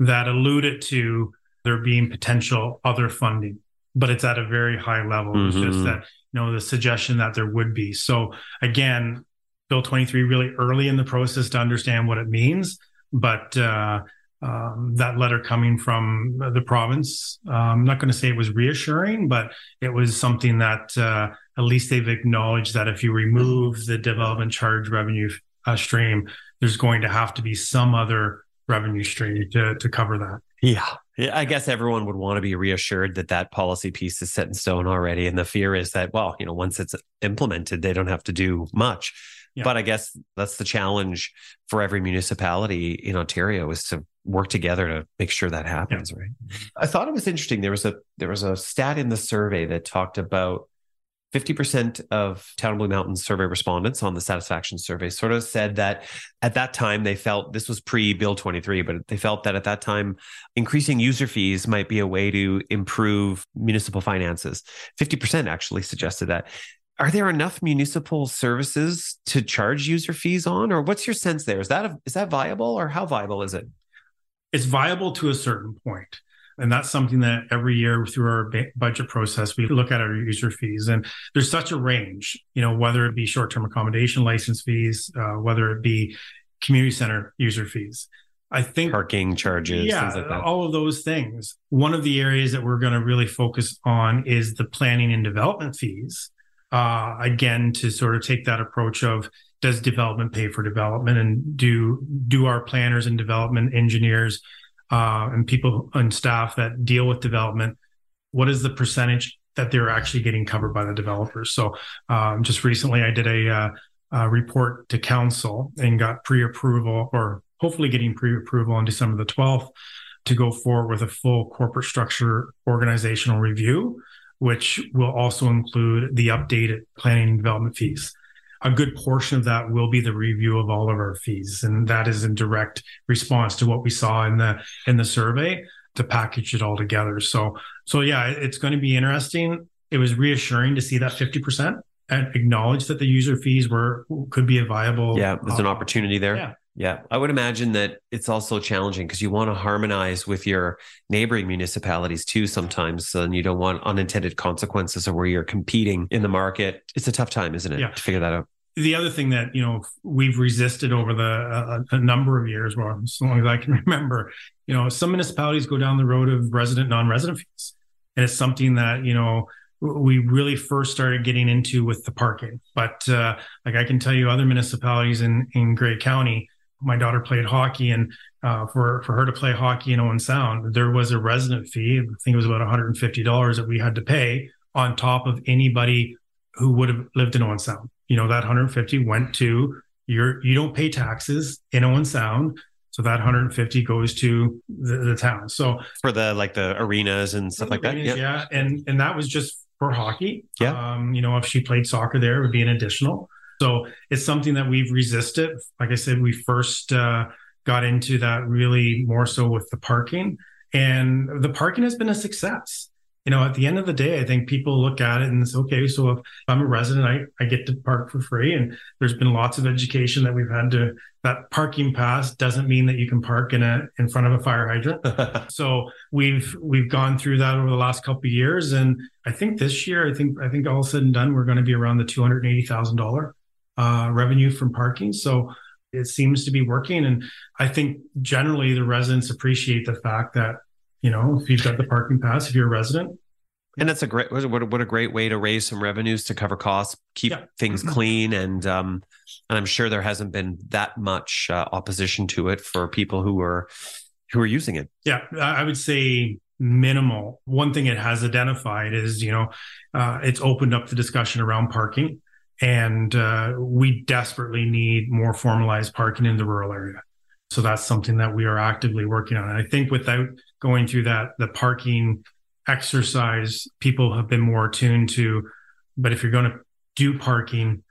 that alluded to there being potential other funding, but it's at a very high level. It's just Mhm. that you know the suggestion that there would be. So again, Bill twenty three really early in the process to understand what it means, but. Uh, um, that letter coming from the province. I'm not going to say it was reassuring, but it was something that uh, at least they've acknowledged that if you remove the development charge revenue uh, stream, there's going to have to be some other revenue stream to, to cover that. Yeah, I guess everyone would want to be reassured that that policy piece is set in stone already. And the fear is that, well, you know, once it's implemented, they don't have to do much. Yeah. But I guess that's the challenge for every municipality in Ontario is to work together to make sure that happens, right? I thought it was interesting. There was a there was a stat in the survey that talked about 50% of Town of Blue Mountain survey respondents on the satisfaction survey sort of said that at that time they felt this was pre Bill 23, but they felt that at that time increasing user fees might be a way to improve municipal finances. 50% actually suggested that. Are there enough municipal services to charge user fees on, or what's your sense there? Is that a, is that viable, or how viable is it? It's viable to a certain. And that's something that every year through our ba- budget process, we look at our user fees. And there's such a range, you know, whether it be short term accommodation license fees, uh, whether it be community center user fees. I think Parking charges, yeah, things like that. all of those things. One of the areas that we're going to really focus on is the planning and development fees. Uh, again, to sort of take that approach of does development pay for development, and do do our planners and development engineers uh, and people and staff that deal with development, what is the percentage that they're actually getting covered by the developers? So, um, just recently, I did a, uh, a report to council and got pre-approval, or hopefully getting pre-approval on December the twelfth to go forward with a full corporate structure organizational review, which will also include the updated planning and development fees. A good portion of that will be the review of all of our fees, and that is in direct response to what we saw in the in the survey to package it all together. So, so yeah, it's going to be interesting. It was reassuring to see that fifty percent and acknowledge that the user fees were could be a viable. Yeah, there's an uh, opportunity there. yeah. Yeah, I would imagine that it's also challenging because you want to harmonize with your neighboring municipalities too sometimes, and you don't want unintended consequences or where you're competing in the market. It's a tough time, isn't it, Yeah. to figure that out? the other thing that you know we've resisted over the uh, a number of years, well, as long as I can remember, you know, some municipalities go down the road of resident non-resident fees, and it's something that you know we really first started getting into with the parking. But uh, like I can tell you, other municipalities in in Grey County, my daughter played hockey, and uh, for for her to play hockey in Owen Sound, there was a resident fee. I think it was about one hundred and fifty dollars that we had to pay on top of anybody who would have lived in Owen Sound. You know, that 150 went to your, you don't pay taxes in Owen Sound. So that 150 goes to the, the town. So For the like the arenas and stuff like that. yeah. Yeah. And, and that was just for hockey. Yeah. Um, you know, if she played soccer there, it would be an additional. So it's something that we've resisted. Like I said, we first, uh, got into that really more so with the parking and the parking has been a success you know, at the end of the day, I think people look at it and it's okay. So if I'm a resident, I, I get to park for free. And there's been lots of education that we've had to that parking pass doesn't mean that you can park in a in front of a fire hydrant. so we've we've gone through that over the last couple of years. And I think this year, I think I think all said and done, we're going to be around the two hundred eighty thousand dollar uh revenue from parking. So it seems to be working. And I think generally the residents appreciate the fact that you know, if you've got the parking pass, if you're a resident, And that's a great what a, what a great way to raise some revenues to cover costs, keep Yeah. things clean, and um, and I'm sure there hasn't been that much uh, opposition to it for people who are who are using it. Yeah, I I would say minimal. One thing it has identified is, you know, uh, it's opened up the discussion around parking, and uh, we desperately need more formalized parking in the rural area. So that's something that we are actively working on. And I think without going through that, the parking exercise, people have been more attuned to. But if you're going to do parking,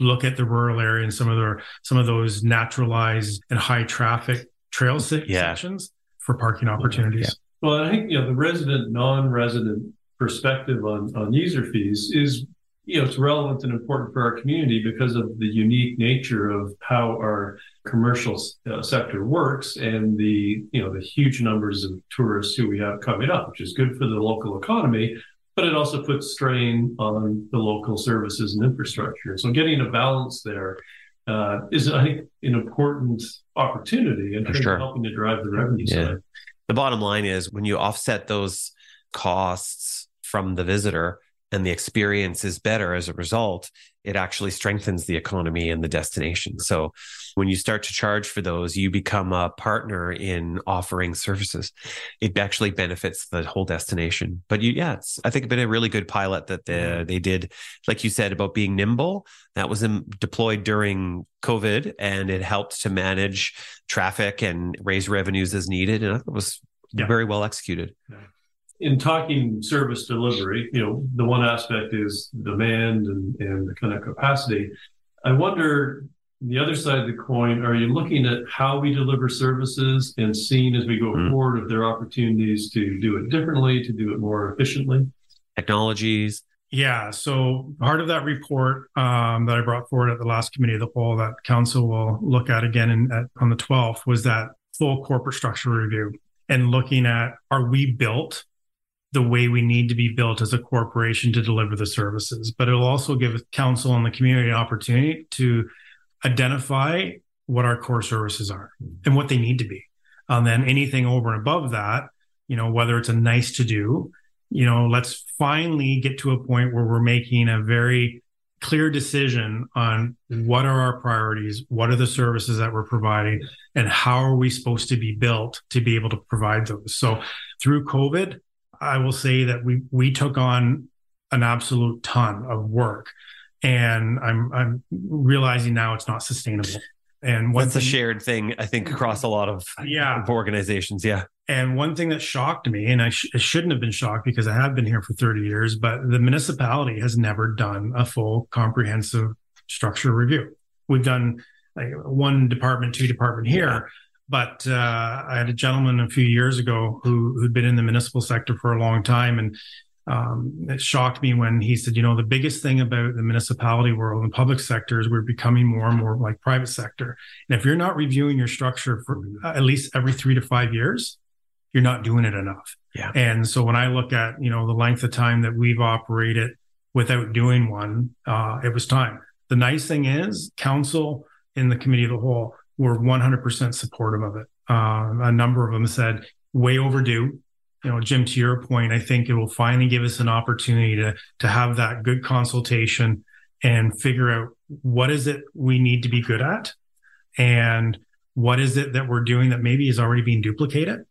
look at the rural area and some of the some of those naturalized and high traffic trail se- Yeah. sections for parking opportunities. Well, I think you know the resident, non-resident perspective on on user fees is you know it's relevant and important for our community because of the unique nature of how our commercial uh, sector works and the you know the huge numbers of tourists who we have coming up, which is good for the local economy, but it also puts strain on the local services and infrastructure. So getting a balance there uh, is, I think, an important opportunity in terms sure. of helping to drive the revenue Yeah. side. The bottom line is when you offset those costs from the visitor and the experience is better as a result, it actually strengthens the economy and the destination. So when you start to charge for those, you become a partner in offering services. It actually benefits the whole destination. But you, yeah, it's, I think it's been a really good pilot that the, they did, like you said, about being nimble. That was um, deployed during COVID and it helped to manage traffic and raise revenues as needed. And I thought it was Yeah. very well executed. In talking service delivery, you know, the one aspect is demand and, and the kind of capacity. I wonder the other side of the coin, are you looking at how we deliver services and seeing as we go Mm. forward if there are opportunities to do it differently, to do it more efficiently? Technologies. Yeah. So part of that report um, that I brought forward at the last committee of the whole that council will look at again in, at, on the 12th was that full corporate structure review and looking at are we built the way we need to be built as a corporation to deliver the services. But it'll also give council and the community an opportunity to identify what our core services are and what they need to be. And then anything over and above that, you know, whether it's a nice to do, you know, let's finally get to a point where we're making a very clear decision on what are our priorities, what are the services that we're providing, and how are we supposed to be built to be able to provide those. So through COVID, I will say that we we took on an absolute ton of work. And I'm I'm realizing now it's not sustainable. And What's a shared thing, I think, across a lot of, Yeah. of organizations. Yeah. And one thing that shocked me, and I, sh- I shouldn't have been shocked because I have been here for 30 years, but the municipality has never done a full comprehensive structure review. We've done like one department, two department here, but uh, I had a gentleman a few years ago who who'd been in the municipal sector for a long time, and um, it shocked me when he said, you know, the biggest thing about the municipality world and public sector is we're becoming more and more like private sector. And if you're not reviewing your structure for at least every three to five years, you're not doing it enough. Yeah. And so when I look at, you know, the length of time that we've operated without doing one, uh, it was time. The nice thing is council in the committee of the whole were 100% supportive of it. Uh, a number of them said way overdue. You know, Jim, to your point, I think it will finally give us an opportunity to, to have that good consultation and figure out what is it we need to be good at and what is it that we're doing that maybe is already being duplicated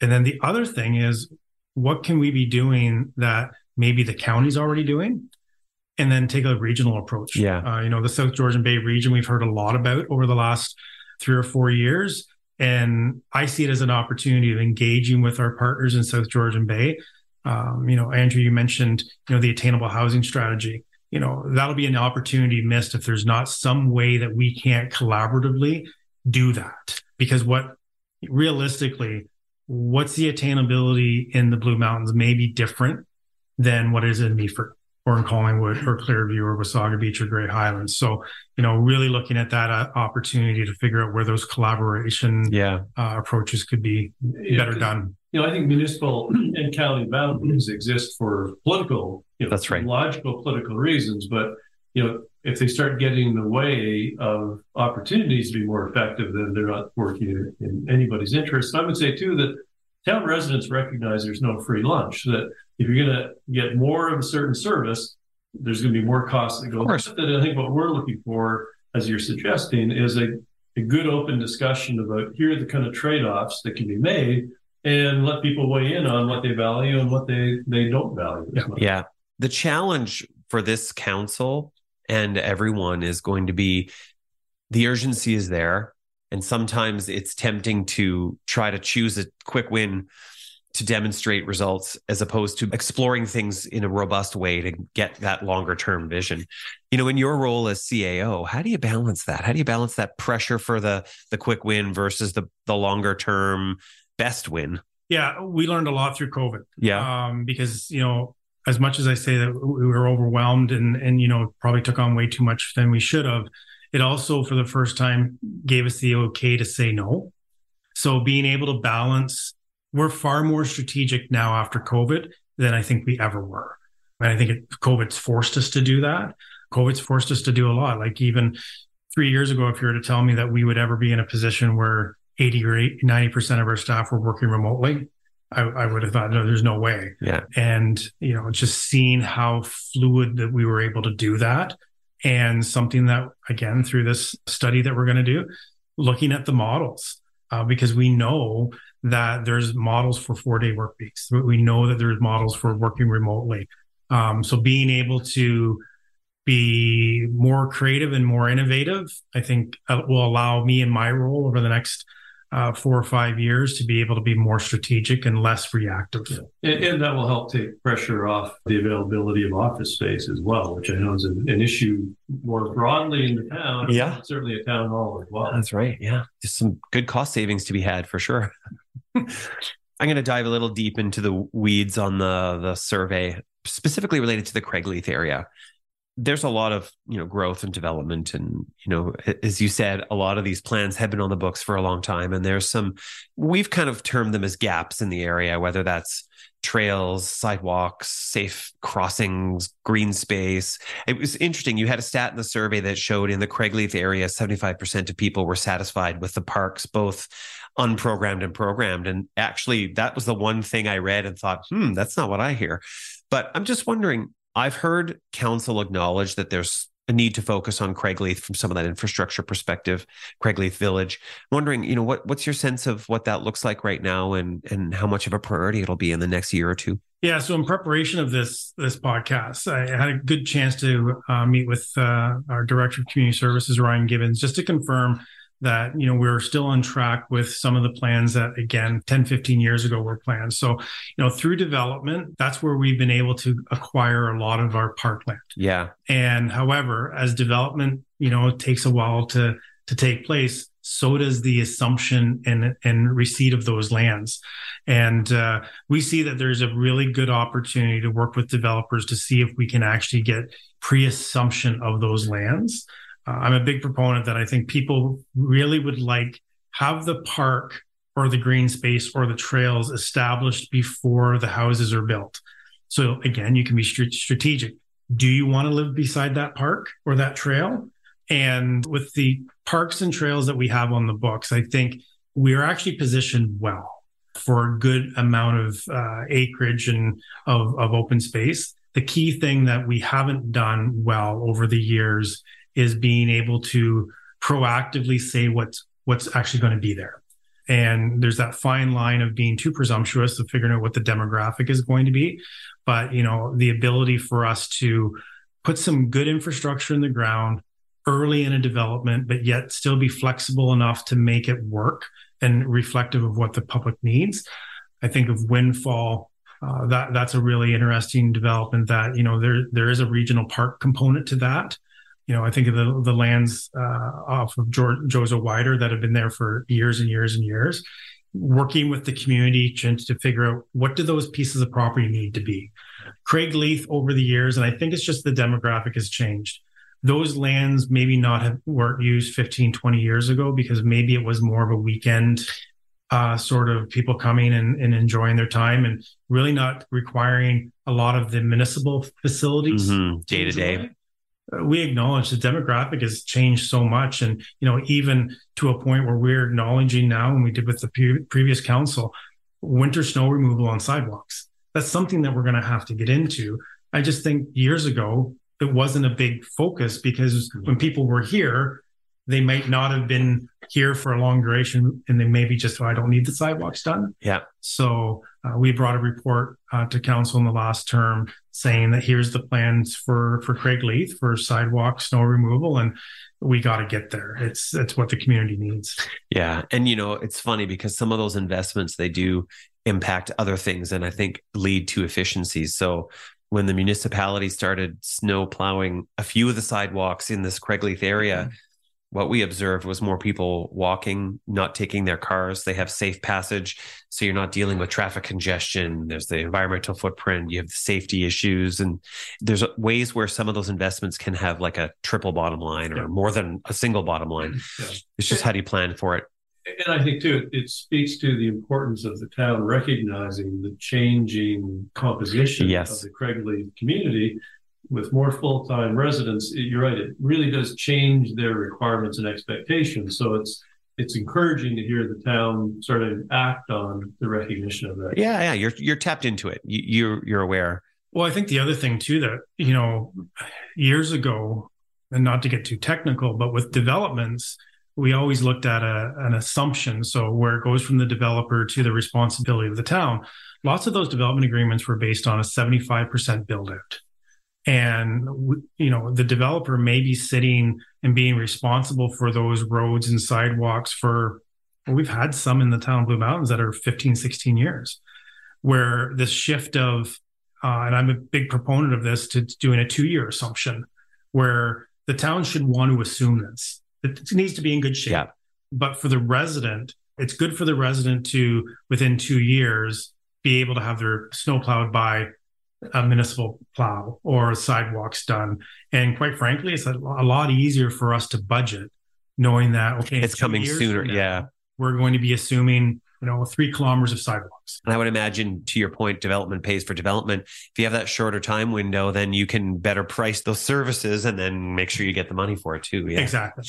and then the other thing is, what can we be doing that maybe the county's already doing? And then take a regional approach. Yeah. Uh, you know, the South Georgian Bay region, we've heard a lot about over the last three or four years. And I see it as an opportunity of engaging with our partners in South Georgian Bay. Um, you know, Andrew, you mentioned, you know, the attainable housing strategy. You know, that'll be an opportunity missed if there's not some way that we can't collaboratively do that. Because what realistically, what's the attainability in the Blue Mountains may be different than what is in Meaford or in Collingwood or Clearview or Wasaga Beach or Grey Highlands. So, you know, really looking at that uh, opportunity to figure out where those collaboration Yeah. uh, approaches could be Yeah, better 'cause, done. You know, I think municipal and county boundaries exist for political, you know, That's right. logical political reasons. But you know, if they start getting in the way of opportunities to be more effective, then they're not working in, in anybody's interest. And I would say too that town residents recognize there's no free lunch. That if you're going to get more of a certain service, there's going to be more costs that go. Course. That I think what we're looking for, as you're suggesting, is a, a good open discussion about here are the kind of trade offs that can be made, and let people weigh in on what they value and what they they don't value. much. Yeah. The challenge for this council and everyone is going to be the urgency is there. And sometimes it's tempting to try to choose a quick win to demonstrate results as opposed to exploring things in a robust way to get that longer term vision. You know, in your role as CAO, how do you balance that? How do you balance that pressure for the the quick win versus the the longer term best win? Yeah, we learned a lot through COVID. Yeah. Um, because, you know, as much as I say that we were overwhelmed and, and, you know, probably took on way too much than we should have, it also, for the first time, gave us the okay to say no. So being able to balance, we're far more strategic now after COVID than I think we ever were. And I think it, COVID's forced us to do that. COVID's forced us to do a lot. Like even three years ago, if you were to tell me that we would ever be in a position where 80 or 80, 90% of our staff were working remotely, I, I would have thought, no, there's no way. Yeah. And, you know, just seeing how fluid that we were able to do that. And something that, again, through this study that we're going to do, looking at the models, uh, because we know that there's models for four day work weeks. We know that there's models for working remotely. Um, so being able to be more creative and more innovative, I think uh, will allow me in my role over the next uh, four or five years to be able to be more strategic and less reactive. And, and that will help take pressure off the availability of office space as well, which I know is an, an issue more broadly in the town. Yeah. certainly a town hall as well. That's right. Yeah. Just some good cost savings to be had for sure. I'm going to dive a little deep into the weeds on the the survey, specifically related to the Craigleith area. There's a lot of you know growth and development, and you know, as you said, a lot of these plans have been on the books for a long time, and there's some we've kind of termed them as gaps in the area, whether that's trails, sidewalks, safe crossings, green space. It was interesting. You had a stat in the survey that showed in the Craigleith area, 75% of people were satisfied with the parks, both unprogrammed and programmed. And actually, that was the one thing I read and thought, hmm, that's not what I hear. But I'm just wondering, I've heard council acknowledge that there's a need to focus on Craigleith from some of that infrastructure perspective, Craigleith Village. I'm wondering, you know, what what's your sense of what that looks like right now and and how much of a priority it'll be in the next year or two? Yeah, so in preparation of this this podcast, I had a good chance to uh, meet with uh, our director of community services, Ryan Gibbons, just to confirm that you know we're still on track with some of the plans that again 10 15 years ago were planned. So you know through development that's where we've been able to acquire a lot of our parkland Yeah. and however as development you know takes a while to to take place so does the assumption and and receipt of those lands. And uh, we see that there's a really good opportunity to work with developers to see if we can actually get pre-assumption of those lands uh, I'm a big proponent that I think people really would like have the park or the green space or the trails established before the houses are built. So again, you can be st- strategic. Do you want to live beside that park or that trail? And with the parks and trails that we have on the books, I think we are actually positioned well for a good amount of uh, acreage and of, of open space. The key thing that we haven't done well over the years is being able to proactively say what's what's actually going to be there. And there's that fine line of being too presumptuous of figuring out what the demographic is going to be. But you know, the ability for us to put some good infrastructure in the ground early in a development, but yet still be flexible enough to make it work and reflective of what the public needs. I think of Windfall. Uh, that that's a really interesting development. That you know there there is a regional park component to that you know, I think of the the lands uh, off of George, Joseph Wider that have been there for years and years and years, working with the community to, to figure out what do those pieces of property need to be. Craigleith over the years, and I think it's just the demographic has changed. Those lands maybe not have weren't used 15, 20 years ago because maybe it was more of a weekend uh, sort of people coming and, and enjoying their time and really not requiring a lot of the municipal facilities Mhm. Day to day. We acknowledge the demographic has changed so much and you know even to a point where we're acknowledging now and we did with the pre- previous council winter snow removal on sidewalks. That's something that we're going to have to get into. I just think years ago, it wasn't a big focus because when people were here, they might not have been here for a long duration and they maybe just, oh, I don't need the sidewalks done. Yeah. So uh, we brought a report uh, to council in the last term saying that here's the plans for, for Craigleith for sidewalk snow removal. And we got to get there. It's, it's what the community needs. Yeah. And, you know, it's funny because some of those investments, they do impact other things and I think lead to efficiencies. So when the municipality started snow plowing a few of the sidewalks in this Craigleith area, mm-hmm what we observed was more people walking, not taking their cars. They have safe passage. So you're not dealing with traffic congestion. There's the environmental footprint. You have the safety issues. And there's ways where some of those investments can have like a triple bottom line or yeah. more than a single bottom line. Mm-hmm. Yeah. It's just how do you plan for it? And I think too, it speaks to the importance of the town recognizing the changing composition yes. of the Craigleith community with more full-time residents, you're right. It really does change their requirements and expectations. So it's it's encouraging to hear the town sort of act on the recognition of that. Yeah, yeah, you're you're tapped into it. You, you're you're aware. Well, I think the other thing too that you know, years ago, and not to get too technical, but with developments, we always looked at a, an assumption. So where it goes from the developer to the responsibility of the town. Lots of those development agreements were based on a 75% build out and you know the developer may be sitting and being responsible for those roads and sidewalks for well, we've had some in the town of blue mountains that are 15 16 years where this shift of uh, and i'm a big proponent of this to doing a two year assumption where the town should want to assume this it needs to be in good shape yeah. but for the resident it's good for the resident to within two years be able to have their snow plowed by a municipal plow or sidewalks done. And quite frankly, it's a, a lot easier for us to budget knowing that, okay, it's coming sooner. Now, yeah. We're going to be assuming, you know, three kilometers of sidewalks. And I would imagine to your point, development pays for development. If you have that shorter time window, then you can better price those services and then make sure you get the money for it too. Yeah. Exactly.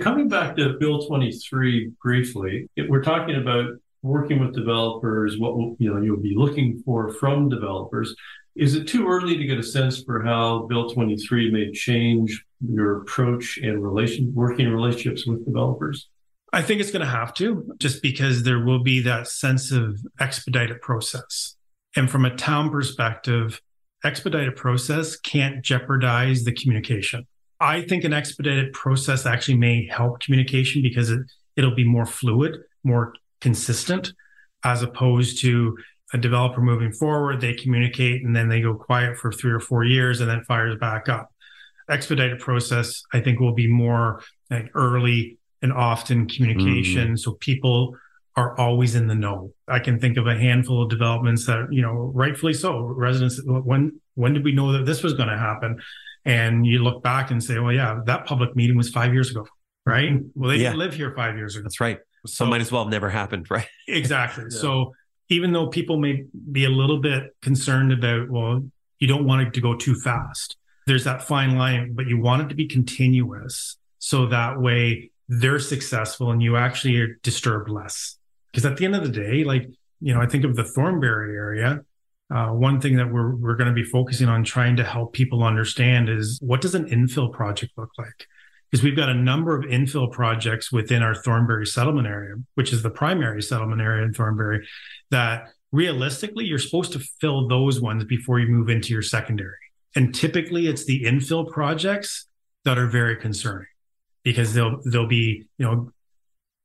Coming back to Bill 23 briefly, we're talking about working with developers, what you know you'll be looking for from developers. Is it too early to get a sense for how Bill 23 may change your approach and relation working relationships with developers? I think it's going to have to, just because there will be that sense of expedited process. And from a town perspective, expedited process can't jeopardize the communication. I think an expedited process actually may help communication because it, it'll be more fluid, more consistent, as opposed to a developer moving forward, they communicate and then they go quiet for three or four years and then fires back up. Expedited process, I think, will be more like early and often communication. Mm-hmm. So people are always in the know. I can think of a handful of developments that, you know, rightfully so, residents, when, when did we know that this was going to happen? And you look back and say, well, yeah, that public meeting was five years ago, right? Well, they yeah. didn't live here five years ago. That's right. So, so might as well have never happened, right? exactly. yeah. So even though people may be a little bit concerned about, well, you don't want it to go too fast. There's that fine line, but you want it to be continuous. So that way they're successful and you actually are disturbed less. Because at the end of the day, like, you know, I think of the Thornbury area. Uh, one thing that we're, we're going to be focusing on trying to help people understand is what does an infill project look like? Because we've got a number of infill projects within our Thornbury settlement area, which is the primary settlement area in Thornbury that realistically you're supposed to fill those ones before you move into your secondary. And typically it's the infill projects that are very concerning because they'll they'll be, you know,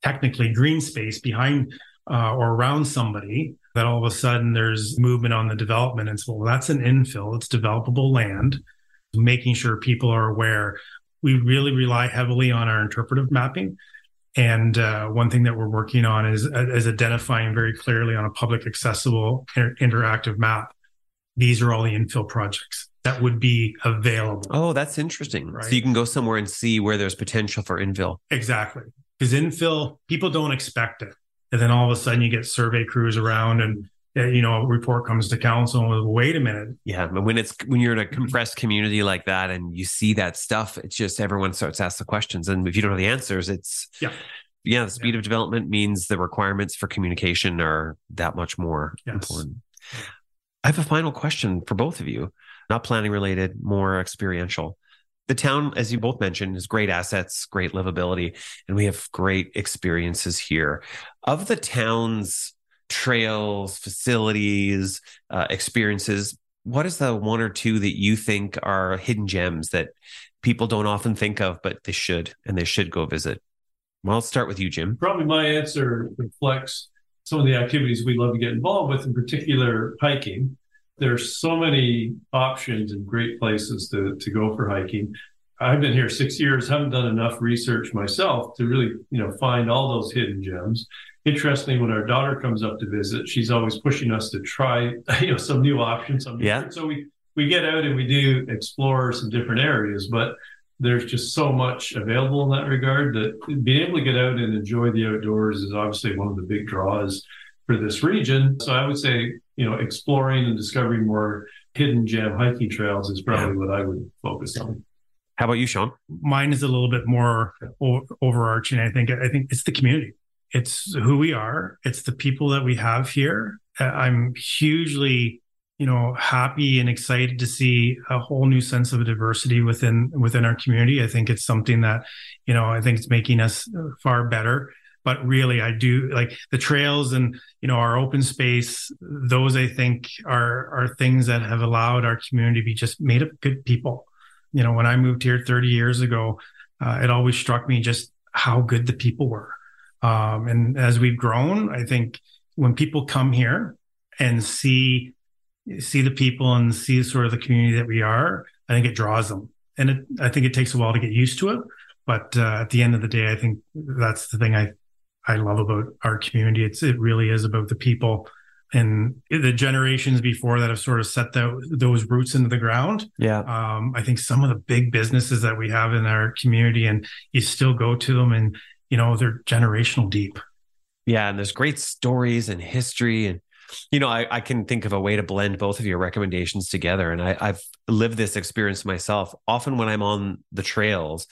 technically green space behind uh, or around somebody that all of a sudden there's movement on the development. And so well that's an infill. It's developable land. Making sure people are aware we really rely heavily on our interpretive mapping and uh, one thing that we're working on is, is identifying very clearly on a public accessible inter- interactive map. These are all the infill projects that would be available. Oh, that's interesting. Right? So you can go somewhere and see where there's potential for infill. Exactly. Because infill, people don't expect it. And then all of a sudden you get survey crews around and Uh, you know, a report comes to council and wait a minute. Yeah. But when it's when you're in a compressed community like that and you see that stuff, it's just everyone starts to ask the questions. And if you don't have the answers, it's yeah. yeah, the speed Yeah. of development means the requirements for communication are that much more Yes. important. I have a final question for both of you, not planning related, more experiential. The town, as you both mentioned, is great assets, great livability, and we have great experiences here. Of the town's trails, facilities, uh, experiences, what is the one or two that you think are hidden gems that people don't often think of, but they should and they should go visit? Well, I'll start with you, Jim. Probably my answer reflects some of the activities we love to get involved with, in particular hiking. There's so many options and great places to, to go for hiking. I've been here six years, haven't done enough research myself to really, you know, find all those hidden gems. Interestingly, when our daughter comes up to visit, she's always pushing us to try, you know, some new options. Some Yeah. So we we get out and we do explore some different areas, but there's just so much available in that regard that being able to get out and enjoy the outdoors is obviously one of the big draws for this region. So I would say, you know, exploring and discovering more hidden gem hiking trails is probably what I would focus on. How about you, Shawn? mine is a little bit more o- overarching. I think I think it's the community. It's who we are. It's the people that we have here. Uh, I'm hugely, you know, happy and excited to see a whole new sense of diversity within within our community. I think it's something that, you know, I think it's making us far better. But really, I do like the trails and you know our open space. Those I think are are things that have allowed our community to be just made of good people you know, when I moved here 30 years ago, uh, it always struck me just how good the people were. Um, and as we've grown, I think when people come here and see see the people and see sort of the community that we are, I think it draws them. And it, I think it takes a while to get used to it. But uh, at the end of the day, I think that's the thing I I love about our community. It's it really is about the people and the generations before that have sort of set tho- those roots into the ground Yeah. um, I think some of the big businesses that we have in our community, and you still go to them, and you know they're generational deep. Yeah, and there's great stories and history, and you know, I, I can think of a way to blend both of your recommendations together. And I, I've lived this experience myself. Often when I'm on the trails,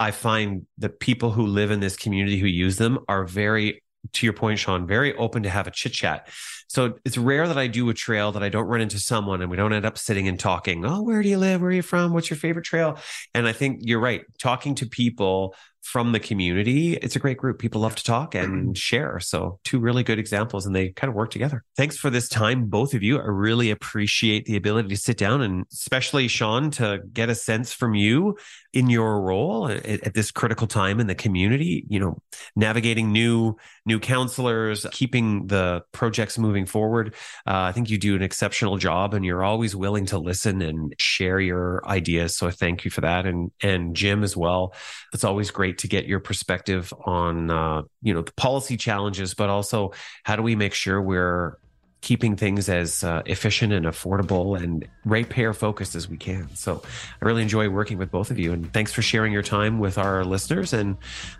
I find the people who live in this community who use them are very, to your point, Shawn, very open to have a chit chat. So it's rare that I do a trail that I don't run into someone and we don't end up sitting and talking. Oh, where do you live? Where are you from? What's your favorite trail? And I think you're right. Talking to people from the community, it's a great group. People love to talk and mm-hmm. share. So, two really good examples, and they kind of work together. Thanks for this time, both of you. I really appreciate the ability to sit down and, especially Shawn, to get a sense from you in your role at, at this critical time in the community. You know, navigating new new councillors, keeping the projects moving forward. Uh, I think you do an exceptional job, and you're always willing to listen and share your ideas. So, I thank you for that, and and Jim as well. It's always great to get your perspective on uh, you know the policy challenges, but also how do we make sure we're keeping things as uh, efficient and affordable and ratepayer focused as we can. So I really enjoy working with both of you, and thanks for sharing your time with our listeners. And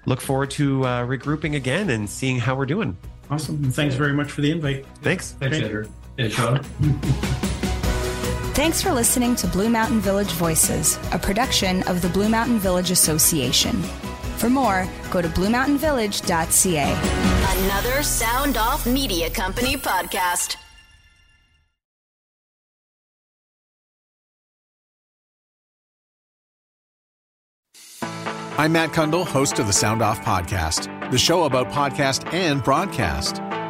look forward to uh, regrouping again and seeing how we're doing. Awesome. And thanks very much for the invite. Thanks. Thanks, Andrew. And Shawn. Thanks for listening to Blue Mountain Village Voices, a production of the Blue Mountain Village Association. For more, go to bluemountainvillage.ca. Another Sound Off Media Company podcast. I'm Matt Cundill, host of the Sound Off Podcast, the show about podcast and broadcast.